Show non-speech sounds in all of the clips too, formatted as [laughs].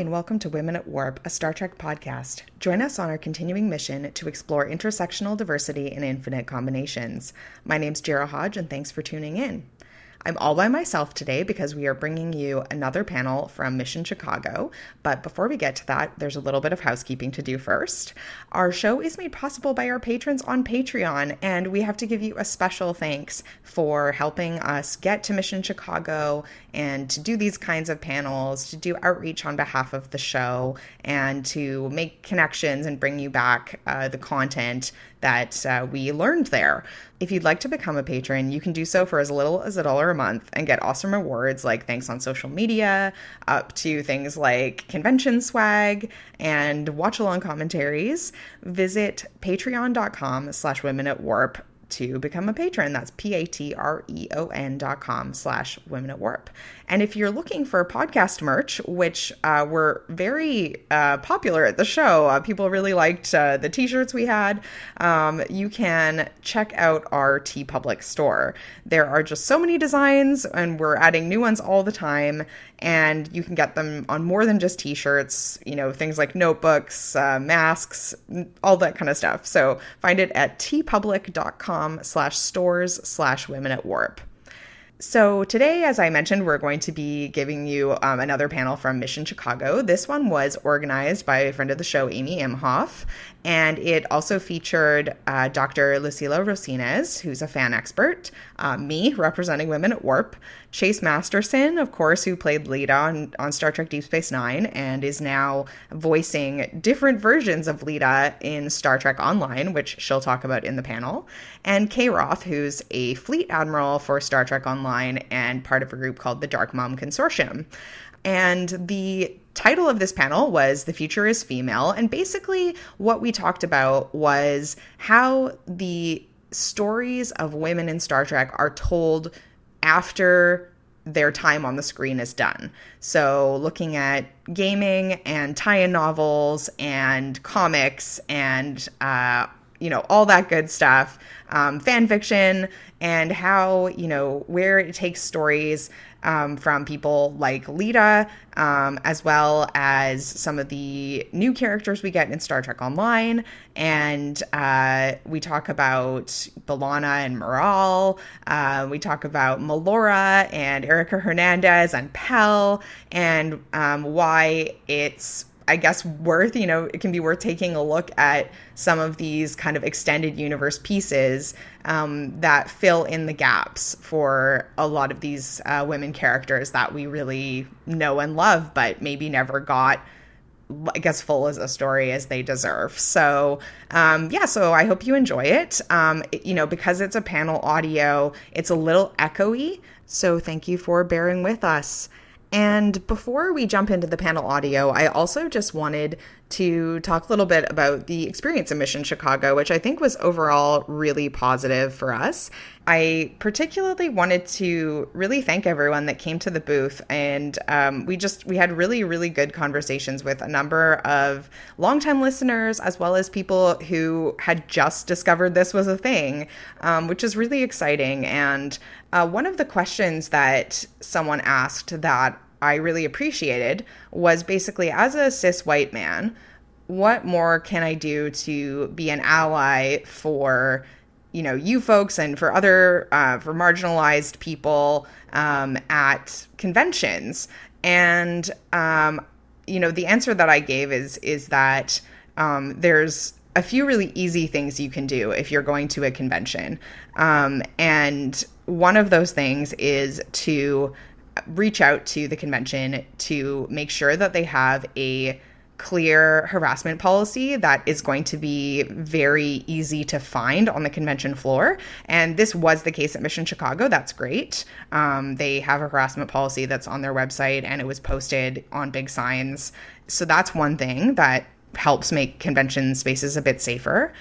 And welcome to Women at Warp, a Star Trek podcast. Join us on our continuing mission to explore intersectional diversity in infinite combinations. My name's Jarrah Hodge, and thanks for tuning in. I'm all by myself today because we are bringing you another panel from Mission Chicago. But before we get to that, there's a little bit of housekeeping to do first. Our show is made possible by our patrons on Patreon, and we have to give you a special thanks for helping us get to Mission Chicago and to do these kinds of panels, to do outreach on behalf of the show, and to make connections and bring you back uh, the content that uh, we learned there. If you'd like to become a patron, you can do so for as little as a dollar a month and get awesome rewards like thanks on social media, up to things like convention swag and watch along commentaries. Visit patreon.com slash women at warp to become a patron. That's P-A-T-R-E-O-N dot com slash women at warp. And if you're looking for podcast merch, which uh, were very uh, popular at the show, uh, people really liked uh, the t-shirts we had, um, you can check out our TeePublic store. There are just so many designs and we're adding new ones all the time and you can get them on more than just t-shirts you know things like notebooks uh, masks all that kind of stuff so find it at teepublic.com slash stores slash women at warp so, today, as I mentioned, we're going to be giving you um, another panel from Mission Chicago. This one was organized by a friend of the show, Amy Imhoff, and it also featured uh, Dr. Lucila Rocines, who's a fan expert, uh, me representing women at Warp, Chase Masterson, of course, who played Leeta on, on Star Trek Deep Space Nine and is now voicing different versions of Leeta in Star Trek Online, which she'll talk about in the panel, and Ke Roth, who's a fleet admiral for Star Trek Online and part of a group called the Dark Mom Consortium. And the title of this panel was The Future is Female. And basically, what we talked about was how the stories of women in Star Trek are told after their time on the screen is done. So, looking at gaming and tie in novels and comics and, uh, you know, all that good stuff, um, fan fiction, and how, you know, where it takes stories um, from people like Leeta, um, as well as some of the new characters we get in Star Trek Online. And uh, we talk about B'Elanna and Miral. Uh, we talk about Melora and Erica Hernandez and Pel and um, why it's I guess worth, you know, it can be worth taking a look at some of these kind of extended universe pieces um, that fill in the gaps for a lot of these uh, women characters that we really know and love, but maybe never got. I guess full as a story as they deserve. So, um, yeah, so I hope you enjoy it. Um, it, You know, because it's a panel audio, it's a little echoey. So, thank you for bearing with us. And before we jump into the panel audio, I also just wanted to talk a little bit about the experience of Mission Chicago, which I think was overall really positive for us. I particularly wanted to really thank everyone that came to the booth, and um, we just we had really really good conversations with a number of longtime listeners as well as people who had just discovered this was a thing, um, which is really exciting. And uh, one of the questions that someone asked that I really appreciated was basically as a cis white man, what more can I do to be an ally for you know you folks and for other uh, for marginalized people um, at conventions? And um, you know the answer that I gave is is that um, there's a few really easy things you can do if you're going to a convention. Um, and one of those things is to reach out to the convention to make sure that they have a clear harassment policy that is going to be very easy to find on the convention floor. And this was the case at Mission Chicago. That's great. Um, they have a harassment policy that's on their website and it was posted on big signs. So that's one thing that helps make convention spaces a bit safer.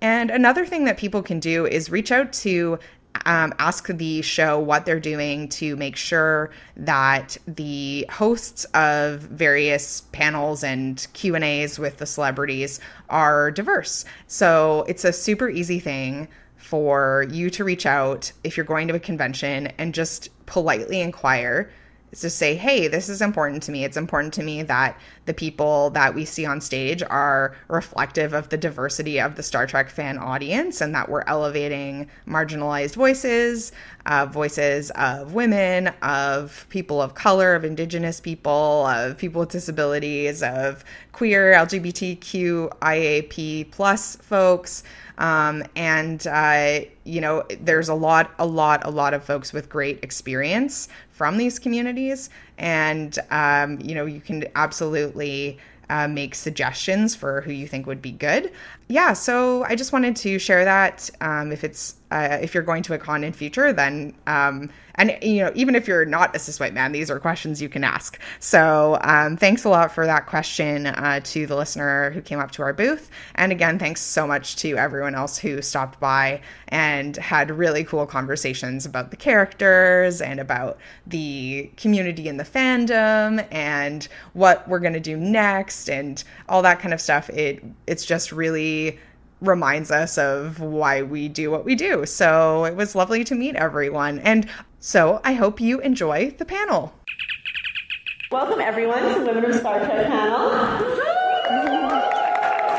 And another thing that people can do is reach out to um, ask the show what they're doing to make sure that the hosts of various panels and q and a's with the celebrities are diverse. So it's a super easy thing for you to reach out if you're going to a convention and just politely inquire is to say, hey, this is important to me. It's important to me that the people that we see on stage are reflective of the diversity of the Star Trek fan audience and that we're elevating marginalized voices, uh, voices of women, of people of color, of indigenous people, of people with disabilities, of queer, LGBTQIAP plus folks. Um, and uh, you know, there's a lot, a lot, a lot of folks with great experience from these communities, and um, you know, you can absolutely uh, make suggestions for who you think would be good. Yeah, so I just wanted to share that. Um, if it's uh, if you're going to a con in future, then um, and you know even if you're not a cis white man, these are questions you can ask. So um, thanks a lot for that question uh, to the listener who came up to our booth, and again thanks so much to everyone else who stopped by and had really cool conversations about the characters and about the community and the fandom and what we're gonna do next and all that kind of stuff. It it's just really reminds us of why we do what we do. So it was lovely to meet everyone. And so I hope you enjoy the panel. Welcome, everyone, to Women of Star Trek panel.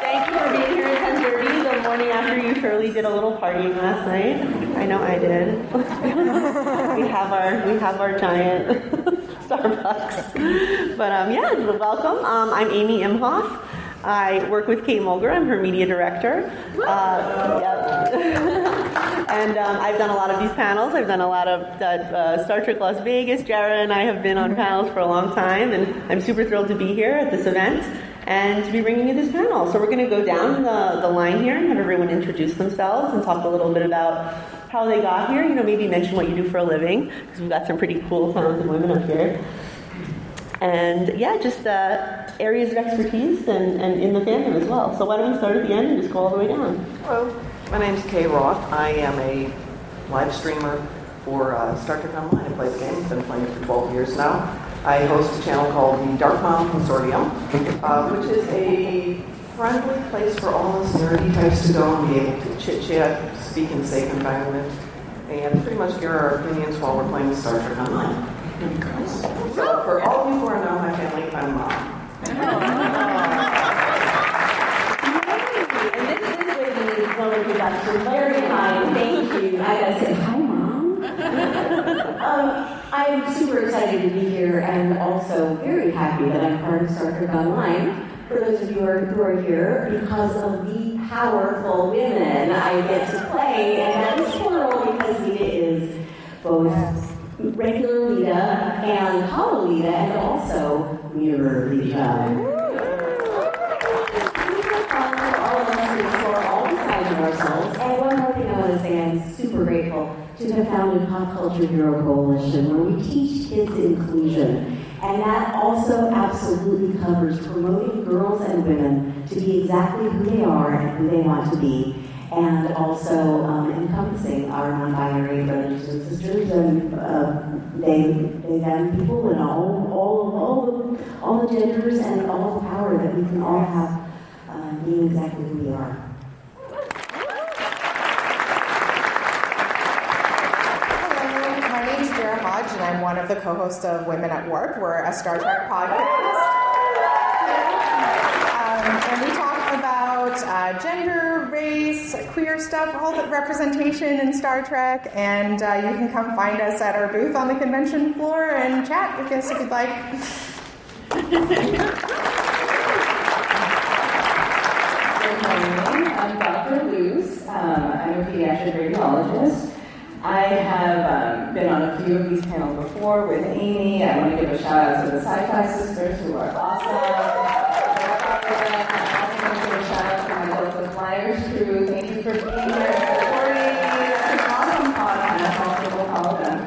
Thank you for being here at 10.30, the morning after you surely did a little partying last night. I know I did. [laughs] we have our we have our giant [laughs] Starbucks. But um, yeah, welcome. Um, I'm Amy Imhoff. I work with Kate Mulgrew. I'm her media director. Uh, yep. [laughs] and um, I've done a lot of these panels. I've done a lot of uh, Star Trek Las Vegas. Jarrah and I have been on panels for a long time, and I'm super thrilled to be here at this event and to be bringing you this panel. So we're going to go down the, the line here and have everyone introduce themselves and talk a little bit about how they got here. You know, maybe mention what you do for a living, because we've got some pretty cool, talented women up here and yeah, just uh, areas of expertise and, and in the fandom as well. So why don't we start at the end and just go all the way down? Hello, my name is Ke Roth. I am a live streamer for uh, Star Trek Online. I play the game. I've been playing it for 12 years now. I host a channel called the Dark Mile Consortium, uh, which is a friendly place for all us nerdy types to go and be able to chit chat, speak in safe environment, and pretty much hear our opinions while we're playing Star Trek Online. So for all of you who are not my family, I'm mom. and this is Whitney from introduction. Very kind. Thank you. I gotta say, hi, mom. um, I'm super excited to be here and also very happy that I'm part of Star Trek Online. For those of you who are, who are here, because of the powerful women I get to play, and that is plural because Leeta is both regular Leeta and Holo Leeta and also mirror ourselves. And one more thing I want to say, I'm super grateful to have founded Pop Culture Hero Coalition, where we teach kids inclusion. And that also absolutely covers promoting girls and women to be exactly who they are and who they want to be and also um, encompassing our non-binary brothers and sisters and uh, they, they them people and all, all, all, the, all the genders and all the power that we can all have uh, being exactly who we are. My name is Jarrah Hodge, and I'm one of the co-hosts of Women at Warp. We're a Star Trek podcast. Um, and we talk about uh, gender, race, queer stuff, all the representation in Star Trek. And uh, you can come find us at our booth on the convention floor and chat with us if you'd like. I'm Dr. Luz. Um, I'm a pediatric radiologist. I have um, been on a few of these panels before with Amy. I want to give a shout out to the Sci-Fi Sisters who are awesome. I also want to give a shout out to my Delta Flyers crew. Thank you for being here and supporting this awesome podcast. Also, we'll follow them.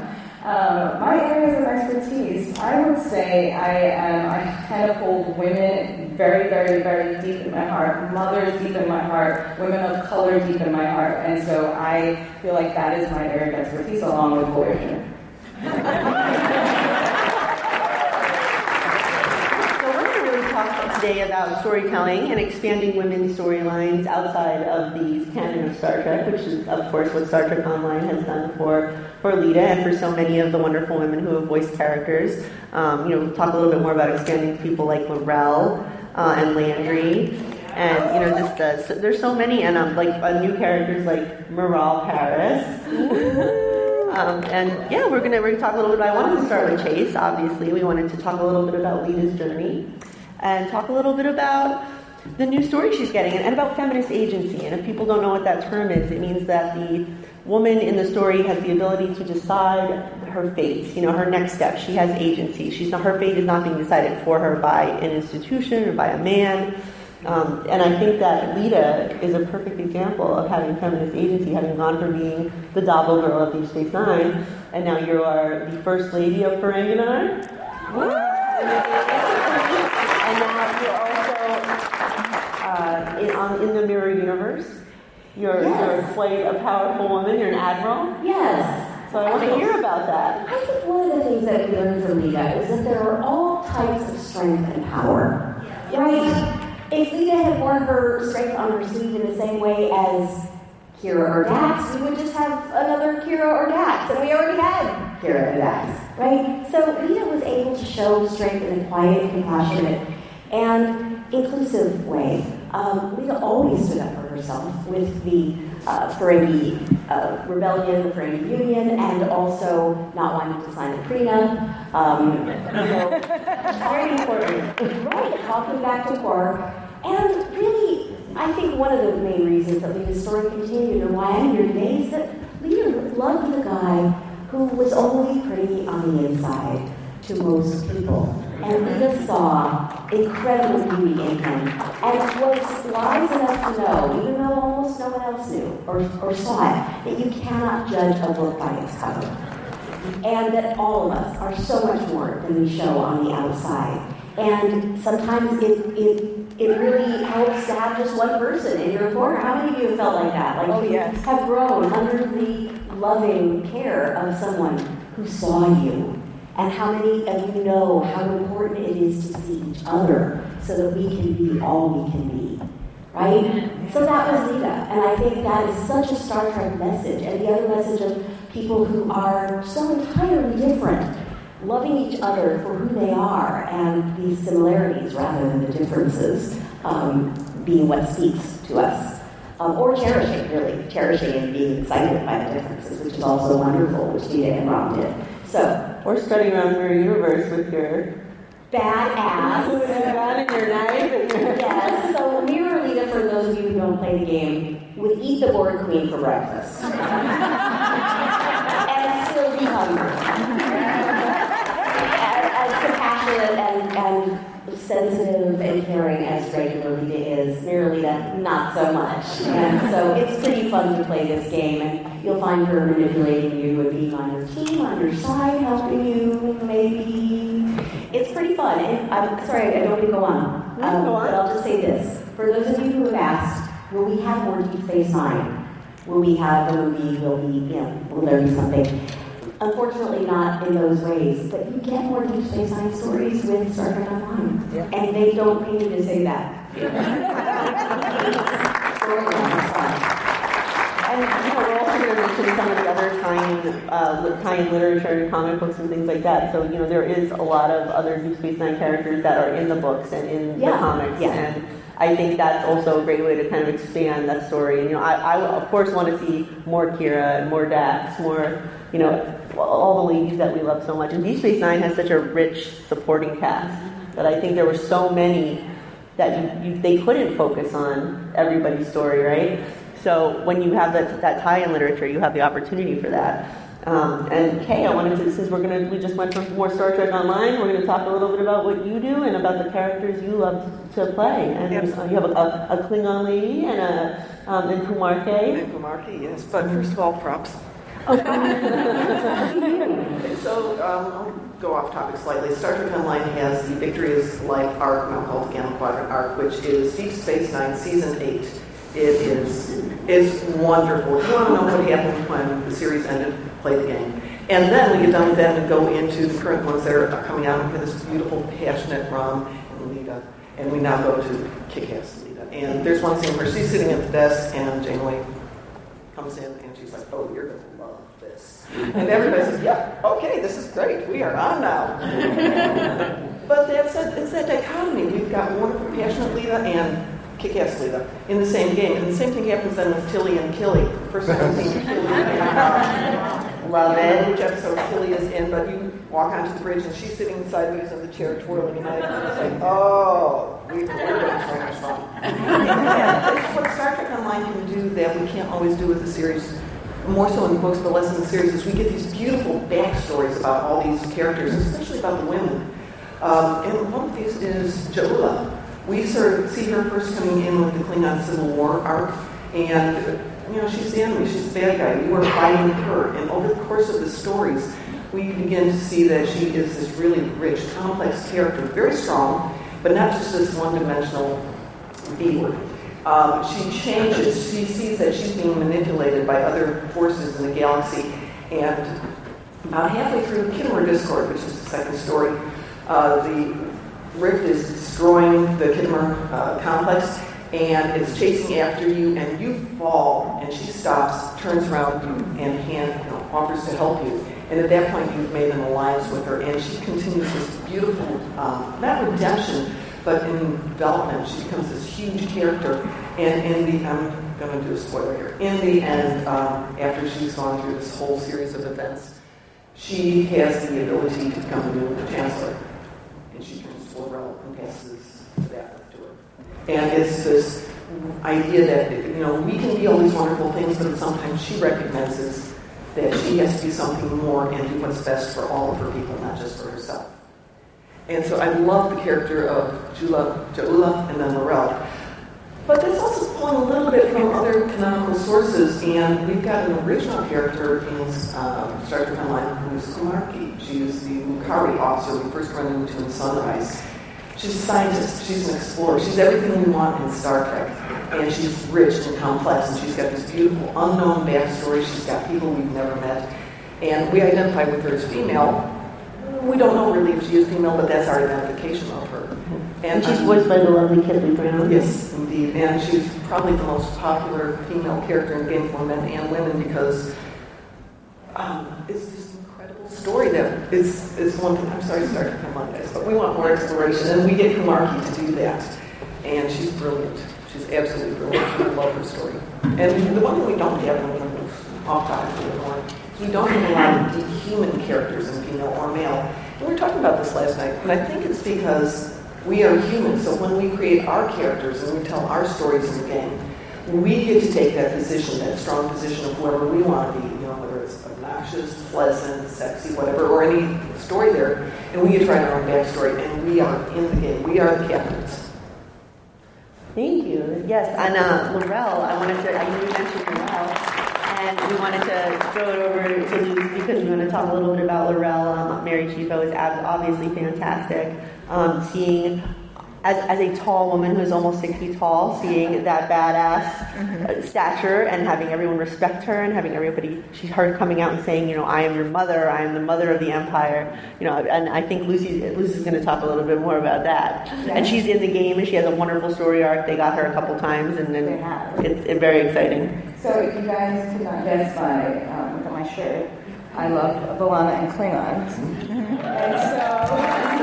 Um, my areas of expertise, I would say I I kind of hold women very, very, very deep in my heart, mothers deep in my heart, women of color deep in my heart, and so I feel like that is my area of expertise along with Voyager. [laughs] So we're going to really talk today about storytelling and expanding women's storylines outside of the canon of Star Trek, which is, of course, what Star Trek Online has done for, for Leeta and for so many of the wonderful women who have voiced characters. Um, you know, talk a little bit more about expanding people like L'Rell uh, and Landry. And you know, just uh, so, there's so many, and um, like uh, new characters like Miral Paris. [laughs] Um, and yeah, we're gonna we're gonna talk a little bit. About, I wanted to start with Chase. Obviously, we wanted to talk a little bit about Leeta's journey, and talk a little bit about the new story she's getting, and, and about feminist agency. And if people don't know what that term is, it means that the woman in the story has the ability to decide her fate. You know, her next step. She has agency. She's not, her fate is not being decided for her by an institution or by a man. Um, and I think that Leeta is a perfect example of having feminist agency, having gone from being the Dabo girl of Deep Space Nine, and now you are the first lady of Ferenginar. [laughs] and now you're also uh, in, on, in the mirror universe. You're, Yes. you're quite a powerful woman. You're an admiral. Yes. So I want to hear about that. I think one of the things that we learned from Leeta is that there are all types of strength and power. Right? If Leeta had worn her strength on her sleeve in the same way as Kira or Dax, we would just have another Kira or Dax, and we already had Kira and Dax, right? So Leeta was able to show strength in a quiet, compassionate, and inclusive way. Um, Leeta always stood up for herself with the uh, Ferengi uh, rebellion, the Ferengi Union, and also not wanting to sign the prenup. Um, know, [laughs] very important. Right, talking back to Quark. And really, I think one of the main reasons that Leeta's story continued and why I'm here today is that Leeta loved the guy who was only pretty on the inside to most people. And Lita saw incredible beauty in him and was wise enough to know, even though almost no one else knew or, or saw it, that you cannot judge a book by its cover. And that all of us are so much more than we show on the outside. And sometimes it, it, it really helps to have just one person in your corner. How many of you have felt like that? Like Oh, you yes. have grown under the loving care of someone who saw you. And how many of you know how important it is to see each other so that we can be all we can be? Right? So that was Leeta. And I think that is such a Star Trek message. And the other message of people who are so entirely different, loving each other for who they are and these similarities rather than the differences um, being what speaks to us. Um, or cherishing, really. Cherishing and being excited by the differences, which is also wonderful, which Leeta and Rom did. So, Or studying around Mirror Universe with your badass. your [laughs] gun and your knife and your [laughs] Yes, so Mirror Leeta, for those of you who don't play the game, would eat the Borg Queen for breakfast. [laughs] and still be hungry. as, as compassionate and, and sensitive and caring as regular Leeta is, Mirror Leeta, not so much. And so it's pretty fun to play this game, and you'll find her manipulating you and being on your team, on your side, helping you, maybe. It's pretty fun. And I'm sorry, I don't want to go on. No, go um, on. But I'll just say this. For those of you who have asked, will we have more Deep Space Nine? Will we have a movie? Will we, you know, will there be something? Unfortunately, not in those ways. But you get more Deep Space Nine stories with Star Trek Online. And they don't pay you to say that. [laughs] Fun. And you know, we're also going to some of the other tie-in, uh, literature and comic books and things like that. So you know, there is a lot of other Deep Space Nine characters that are in the books and in the comics, yeah. and I think that's also a great way to kind of expand that story. And you know, I, I of course want to see more Kira and more Dax, more you know, all the ladies that we love so much. And Deep Space Nine has such a rich supporting cast that I think there were so many that you, you, they couldn't focus on everybody's story, right? So when you have that, that tie-in literature, you have the opportunity for that. Um, and Ke, I wanted to, since we're gonna, we just went for more Star Trek Online, we're gonna talk a little bit about what you do and about the characters you love to, play. And uh, you have a, a, a Klingon lady and a um, and Kuumaarke. And Kuumaarke, yes, but first of all, props. [laughs] So, um, I'll go off topic slightly. Star Trek Online has the Victory is Life arc, now called the Gamma Quadrant arc, which is Deep Space Nine, Season 8. It is it's wonderful. You want to know what happened when the series ended, play the game. And then we get done with that and go into the current ones that are coming out for this beautiful, passionate rom and Leeta. And we now go to Kick-Ass Leeta. And there's one scene where she's sitting at the desk and Janeway comes in and she's like, oh, you're going to love this. And everybody says, yeah, okay, this is great. We are on now. [laughs] but that's a, it's that dichotomy. We've got wonderful, passionate Leeta and kick-ass Leeta in the same game. And the same thing happens then with Tilly and Killy. First time I've seen. Love it. Which episode Tilly is in, but you walk onto the bridge and she's sitting sideways in the chair twirling and I it's like, oh, we, we're much fun. yeah, it's what Star Trek Online can do that we can't always do with the series more so in the books, but less in the series, is we get these beautiful backstories about all these characters, especially about the women. Um, and one of these is J'Ula. We sort of see her first coming in with the Klingon Civil War arc, and you know she's the enemy, she's the bad guy. You are fighting her, and over the course of the stories, we begin to see that she is this really rich, complex character, very strong, but not just this one-dimensional being. Um, she changes, she sees that she's being manipulated by other forces in the galaxy, and about halfway through Khitomer Discord, which is the second story, uh, the Rift is destroying the Khitomer uh, complex, and it's chasing after you, and you fall, and she stops, turns around, and hand, you know, offers to help you. And at that point, you've made an alliance with her, and she continues this beautiful, um, not redemption, but in development, she becomes this huge character. And in the, I'm going to do a spoiler here. In the end, um, after she's gone through this whole series of events, she has the ability to become the new chancellor, and she and passes to her. And it's this idea that you know we can be all these wonderful things, but sometimes she recognizes that she has to be something more and do what's best for all of her people, not just for herself. And so I love the character of Jula, J'Ula and then L'Rell. But that's also pulling a little bit from other canonical sources, and we've got an original character in um, Star Trek Online who is Kuumaarke. She is the Lukari officer we first run into in Sunrise. She's a scientist, she's an explorer, she's everything we want in Star Trek. And she's rich and complex, and she's got this beautiful unknown backstory. She's got people we've never met. And we identify with her as female, we don't know really if she is female, but that's our identification of her. And, she's voiced by the lovely Kidley Brown. Yes, indeed. And she's probably the most popular female character in Game for Men and Women because um, it's this incredible story that is, is one thing. I'm sorry to start to come on this, but we want more exploration, and we get Kuumaarke to do that. And she's brilliant. She's absolutely brilliant. I love her story. And the one thing we don't have, and we move off topic a little more, we don't have a lot of human characters in female or male. And we were talking about this last night, and I think it's because we are human. So when we create our characters and we tell our stories in the game, we get to take that position, that strong position of whoever we want to be, you know, whether it's obnoxious, pleasant, sexy, whatever, or any story there, and we get to write our own backstory, and we are in the game. We are the captains. Thank you. Yes, and uh, L'Rell, I wanted to, I knew you mentioned L'Rell and we wanted to throw it over to Luce because we want to talk a little bit about L'Rell. Um, Mary Chieffo is obviously fantastic. Um, seeing as, as a tall woman who's almost six feet tall, seeing that badass mm-hmm. stature and having everyone respect her and having everybody, she's her coming out and saying, you know, I am your mother, I am the mother of the empire, you know, and I think Lucy Lucy's going to talk a little bit more about that. And she's in the game and she has a wonderful story arc. They got her a couple times and then it's, it's, very exciting. So if you guys could not guess by um, my shirt, I love B'Elanna and Klingons. Mm-hmm. and so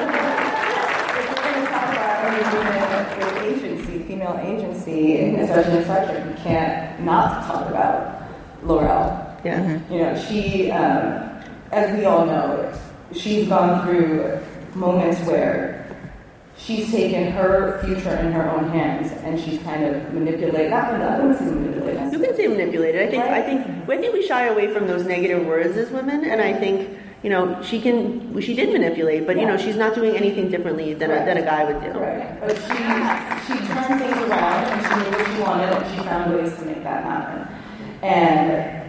female agency, female agency, especially in Star Trek, you can't not talk about L'Rell. Yeah. Mm-hmm. You know, she, um, as we all know, she's gone through moments where she's taken her future in her own hands and she's kind of manipulated. Not, I don't say manipulated. You can say manipulated. I think. Right? I think. I think we shy away from those negative words as women, and I think you know, she can, she did manipulate, but, you know, she's not doing anything differently than, a, than a guy would do. Right. But she, she turned things around and she knew what she wanted and she found ways to make that happen. And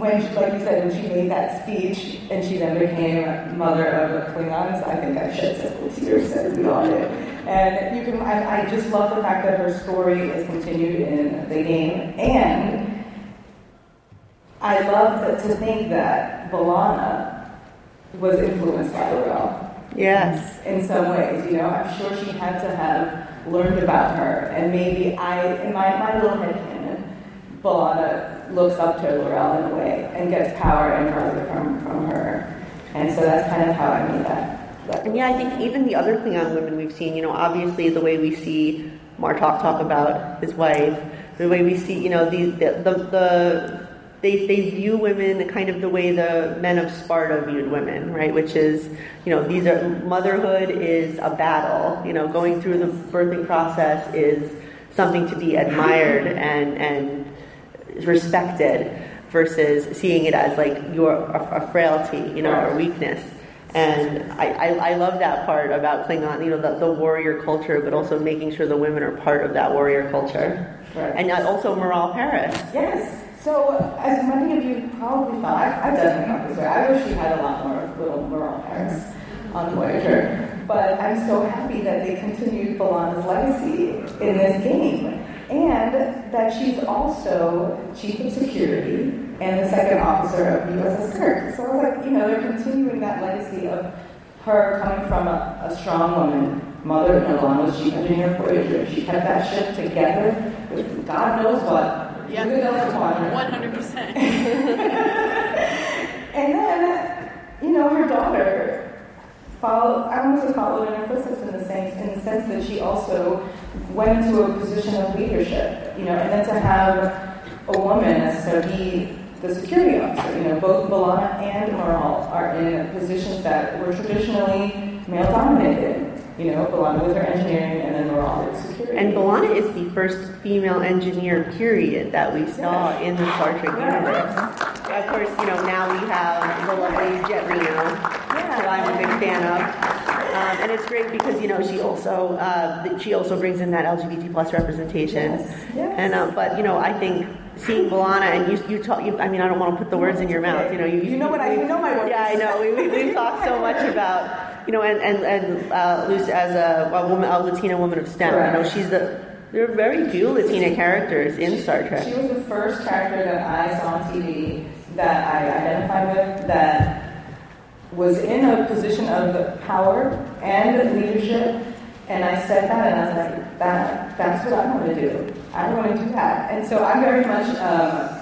when, she, like you said, when she made that speech and she then became mother of the Klingons, I think I shed several tears as we all did. And you can, I, I just love the fact that her story is continued in the game and I love to, to think that B'Elanna was influenced by L'Rell. Yes. In some ways, you know, I'm sure she had to have learned about her, and maybe I, in my, my little head canon, B'Elanna looks up to L'Rell in a way and gets power and further from, from her. And so that's kind of how I made that. that And yeah, I think even the other Klingon women we've seen, you know, obviously the way we see Martok talk about his wife, the way we see, you know, the the, the, the they, they view women kind of the way the men of Sparta viewed women, right? Which is, you know, these are motherhood is a battle. You know, going through the birthing process is something to be admired and and respected versus seeing it as like your a, a frailty, you know, or weakness. And I, I, I, love that part about Klingon, you know, the, the, warrior culture, but also making sure the women are part of that warrior culture. Right. And also Miral Paris. Yes. So, uh, as many of you probably thought, I've, done this way. I wish we had a lot more little Miral Paris on Voyager. But I'm so happy that they continued B'Elanna's legacy in this game. And that she's also chief of security and the second officer of USS Kirk. So I was like, you know, they're continuing that legacy of her coming from a, a strong woman, mother Alon was chief engineer for Voyager. She kept that ship together with God knows what. Yeah, 100%. [laughs] and then, you know, her daughter followed, I want to follow in her footsteps in the sense, in the sense that she also went into a position of leadership, you know, and then to have a woman as to be the security officer, you know, both B'Elanna and Miral are in positions that were traditionally male dominated. You know, B'Elanna with her engineering and then Miral with security. And B'Elanna is the first female engineer, period, that we saw in the Star Trek universe. Of course, you know, now we have the lovely Jet Reno, who I'm a big fan of. Um, and it's great because you know she also uh, she also brings in that LGBT plus representation. Yes. Yes. And uh, but you know I think seeing B'Elanna and you you talk you, I mean I don't want to put the words in your mouth. You know you you know what I you know my words. Yeah, I know. We we we've talked so much about you know and and and uh, Luce as a, a woman a Latina woman of STEM. You know she's the there are very few Latina characters in Star Trek. She was the first character that I saw on TV that I identified with that was in a position of power and leadership, and I said that, and I was like, that, that's what I want to do. I want to do that. And so I'm very much um,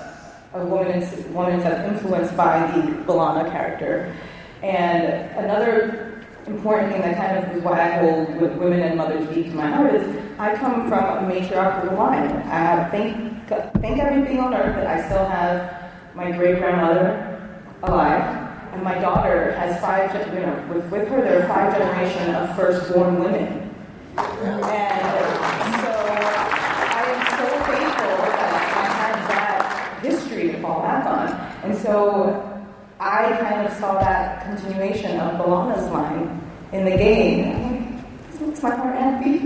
a woman, woman that's influenced by the B'Elanna character. And another important thing that kind of is why I hold with women and mothers deep to my heart is I come from a matriarchal line. I have, thank, thank everything on earth that I still have my great grandmother alive and my daughter has five, you know, with, with her, there are five generations of firstborn women. And so I am so thankful that I had that history to fall back on. And so I kind of saw that continuation of B'Elanna's line in the game. Makes my heart happy.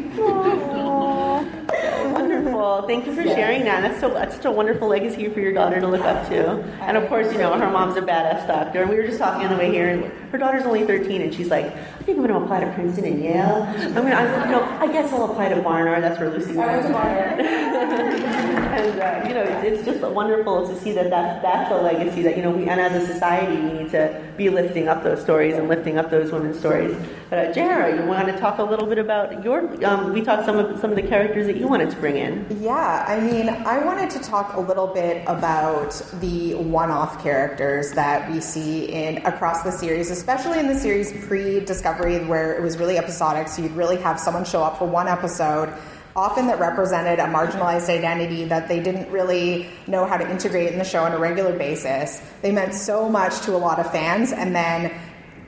Wonderful. Thank you for yeah. sharing that. That's, so, that's such a wonderful legacy for your daughter to look up to. And of course, you know, her mom's a badass doctor. And we were just talking on the way here, and her daughter's only 13, and she's like, I think I'm going to apply to Princeton and Yale. I mean, I, you know, I guess I'll apply to Barnard. That's where Lucy went. Went to Barnard. [laughs] and uh, you know, it's, it's, just wonderful to see that, that that's a legacy that you know we and as a society we need to be lifting up those stories and lifting up those women's stories. But uh, Jarrah, you want to talk a little bit about your? Um, we talked some of some of the characters that you wanted to bring in. Yeah, I mean, I wanted to talk a little bit about the one-off characters that we see in across the series, especially in the series pre-Discovery, where it was really episodic. So you'd really have someone show up for one episode often that represented a marginalized identity that they didn't really know how to integrate in the show on a regular basis. They meant so much to a lot of fans, and then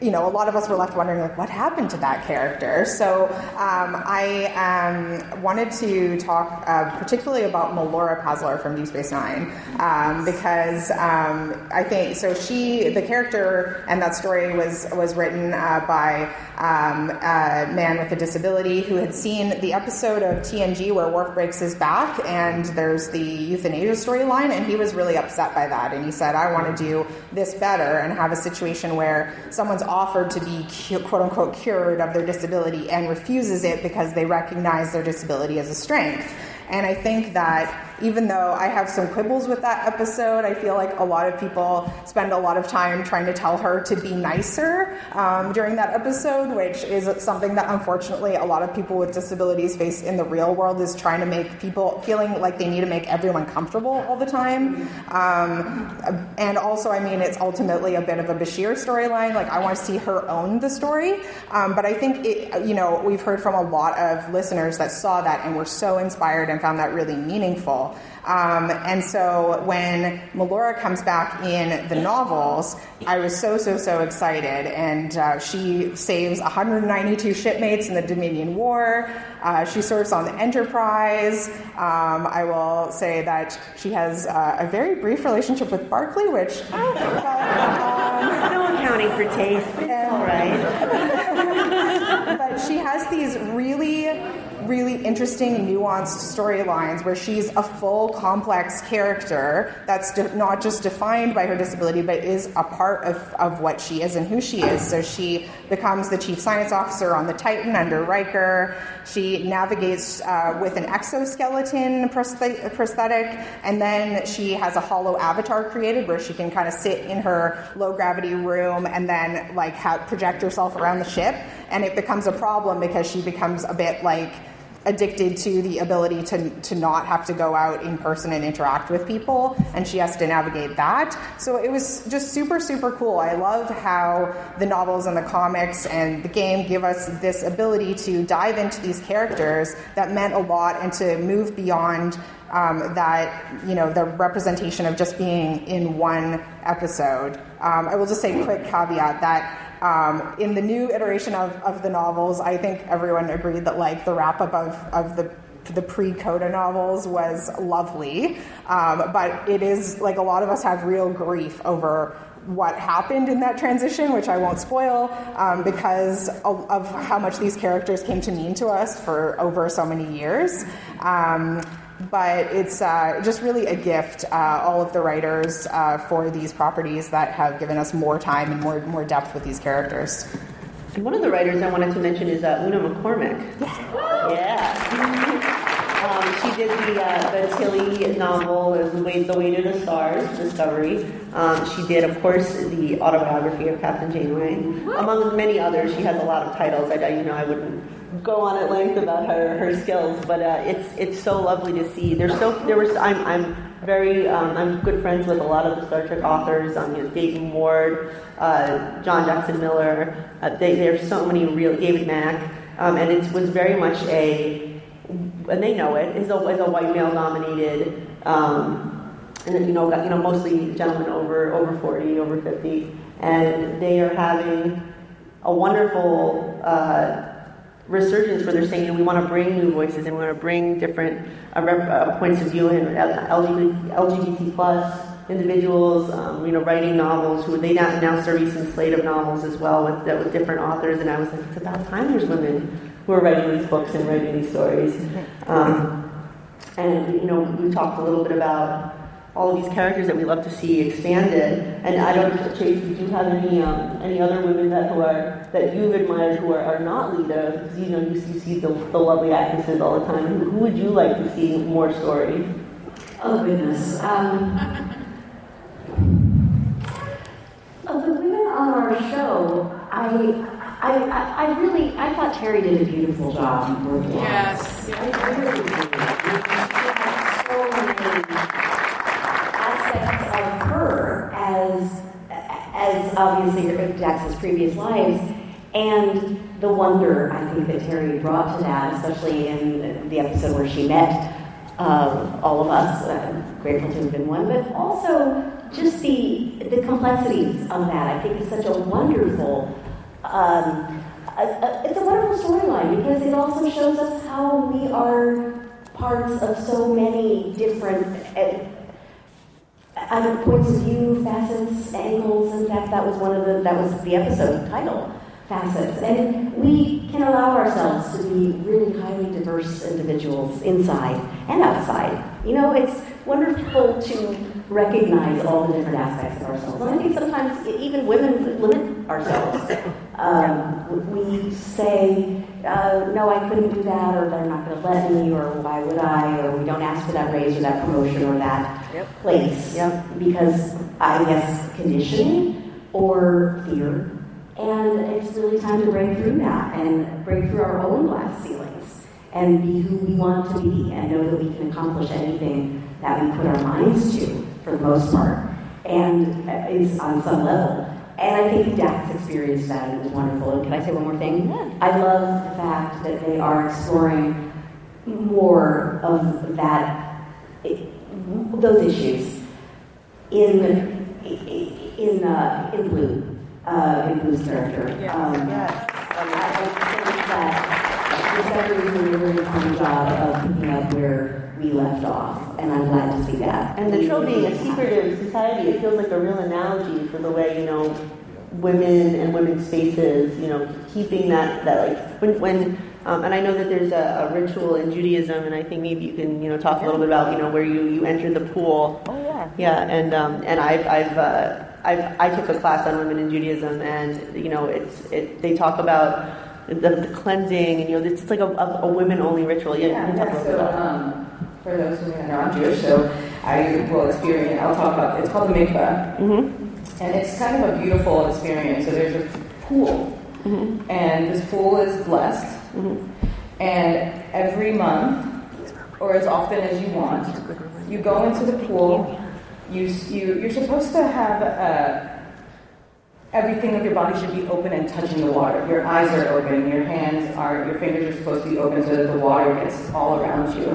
you know, a lot of us were left wondering, like, what happened to that character? So um, I um, wanted to talk uh, particularly about Melora Pazlar from Deep Space Nine um, because um, I think so. She, the character, and that story was was written uh, by um, a man with a disability who had seen the episode of TNG where Worf breaks his back, and there's the euthanasia storyline, and he was really upset by that, and he said, "I want to do this better and have a situation where someone's offered to be quote unquote cured of their disability and refuses it because they recognize their disability as a strength. And I think that even though I have some quibbles with that episode, I feel like a lot of people spend a lot of time trying to tell her to be nicer um, during that episode, which is something that unfortunately a lot of people with disabilities face in the real world is trying to make people feeling like they need to make everyone comfortable all the time. Um, and also, I mean, it's ultimately a bit of a Bashir storyline. Like, I want to see her own the story. Um, but I think, it, you know, we've heard from a lot of listeners that saw that and were so inspired and found that really meaningful. Um, and so when Melora comes back in the novels, I was so, so, so excited. And uh, she saves 192 shipmates in the Dominion War. Uh, she serves on the Enterprise. Um, I will say that she has uh, a very brief relationship with Barclay, which. Um, no accounting for taste. It's all right. [laughs] but she has these really really interesting, nuanced storylines where she's a full, complex character that's de- not just defined by her disability, but is a part of, of what she is and who she is. So she becomes the chief science officer on the Titan under Riker. She navigates uh, with an exoskeleton prosthetic, and then she has a holo avatar created where she can kind of sit in her low gravity room and then like project herself around the ship. And it becomes a problem because she becomes a bit like addicted to the ability to, to not have to go out in person and interact with people, and she has to navigate that. So it was just super, super cool. I love how the novels and the comics and the game give us this ability to dive into these characters that meant a lot and to move beyond um, that, you know, the representation of just being in one episode. Um, I will just say, quick caveat that um, in the new iteration of, of the novels, I think everyone agreed that like the wrap up of, of the the pre-Coda novels was lovely, um, but it is like a lot of us have real grief over what happened in that transition, which I won't spoil, um, because of, of, how much these characters came to mean to us for over so many years. Um, but it's uh, just really a gift, uh, all of the writers uh, for these properties that have given us more time and more, more depth with these characters. And one of the writers I wanted to mention is uh, Una McCormack. Yeah. yeah. [laughs] Um, she did the, uh, the Tilly novel, The Way, the Way to the Stars, Discovery. Um, she did, of course, the autobiography of Captain Janeway, among many others. She has a lot of titles. I, you know, I wouldn't go on at length about her, her skills, but uh, it's it's so lovely to see. There's so there was I'm I'm very um, I'm good friends with a lot of the Star Trek authors. Um, you know, Dayton Ward, uh, John Jackson Miller. Uh, they, there's so many real David Mack, um, and it was very much a and they know it is a, is a white male dominated. Um, and then, you know, you know, mostly gentlemen over over 40, over 50, and they are having a wonderful uh, resurgence where they're saying, you know, we want to bring new voices and we want to bring different uh, rep, uh, points of view and LGBT, LGBT plus individuals, um, you know, writing novels who they now, now a recent slate of novels as well with, with different authors. And I was like, it's about time there's women who are writing these books and writing these stories. Um, and, you know, we talked a little bit about all of these characters that we love to see expanded. And I don't, know, Chase, do you have any um, any other women that who are that you've admired who are, are not Leeta? Because you know you, you see the, the lovely actresses all the time. Who, who, would you like to see more stories? Oh goodness. Um, of the women on our show, I. I, I, I really, I thought Terry did a beautiful job in Yes. I, I really did. so many as as obviously Dax's previous lives, and the wonder I think that Terry brought to that, especially in the episode where she met uh, all of us, uh, grateful to have been one, but also just the the complexities of that. I think is such a wonderful. Um, it's a wonderful storyline because it also shows us how we are parts of so many different uh, points of view, facets, angles. In fact, that was one of the that was the episode title, facets. And we can allow ourselves to be really highly diverse individuals inside and outside. You know, it's wonderful to recognize all the different aspects of ourselves. And I think sometimes even women limit ourselves. [laughs] Um, we say, uh, no, I couldn't do that, or they're not going to let me, or why would I, or we don't ask for that raise or that promotion or that Yep. place. Yep. Because I guess conditioning or fear. And it's really time to break through that and break through our own glass ceilings and be who we want to be and know that we can accomplish anything that we put our minds to for the most part. And uh, it's on some level. And I think Dax experienced that and it was wonderful. And can I say one more thing? Yeah. I love the fact that they are exploring more of that, those issues in in uh, in Blu, uh, in Blu's character. Um, Yes. I I think that Discovery is a really fine job of picking up where we left off, and I'm glad to see that. And the Trill being a secretive society, it feels like a real analogy for the way, you know, women and women's spaces, you know, keeping that, that like, when, when um, and I know that there's a, a ritual in Judaism, and I think maybe you can, you know, talk a little bit about, you know, where you, you enter the pool. Oh, yeah. Yeah, and, um, and I've, I've, uh, I've, I took a class on women in Judaism, and, you know, it's, it, they talk about the, the cleansing, and, you know, it's like a, a, a women-only ritual. Yeah, Yeah, can talk a yeah, so um, for those who are not Jewish, so I will experience, I'll talk about, it's called the mikveh. Mm-hmm. And it's kind of a beautiful experience. So there's a pool, Mm-hmm. and this pool is blessed. And every month, or as often as you want, you go into the pool. You, you you're supposed to have uh, everything of your body should be open and touching the water. Your eyes are open. Your hands are. Your fingers are supposed to be open so that the water gets all around you.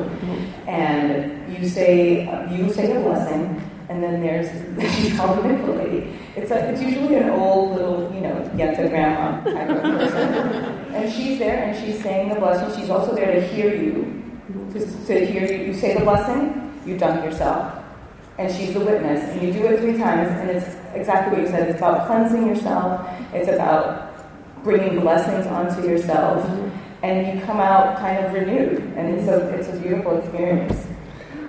And you say you say a blessing. And then there's [laughs] she's called the mikvah lady. It's a, it's usually an old little you know yenta grandma type of person, [laughs] and she's there and she's saying the blessing. She's also there to hear you, to, to hear you. You say the blessing, you dunk yourself, and she's the witness. And you do it three times, and it's exactly what you said. It's about cleansing yourself. It's about bringing blessings onto yourself, and you come out kind of renewed. And it's a it's a beautiful experience.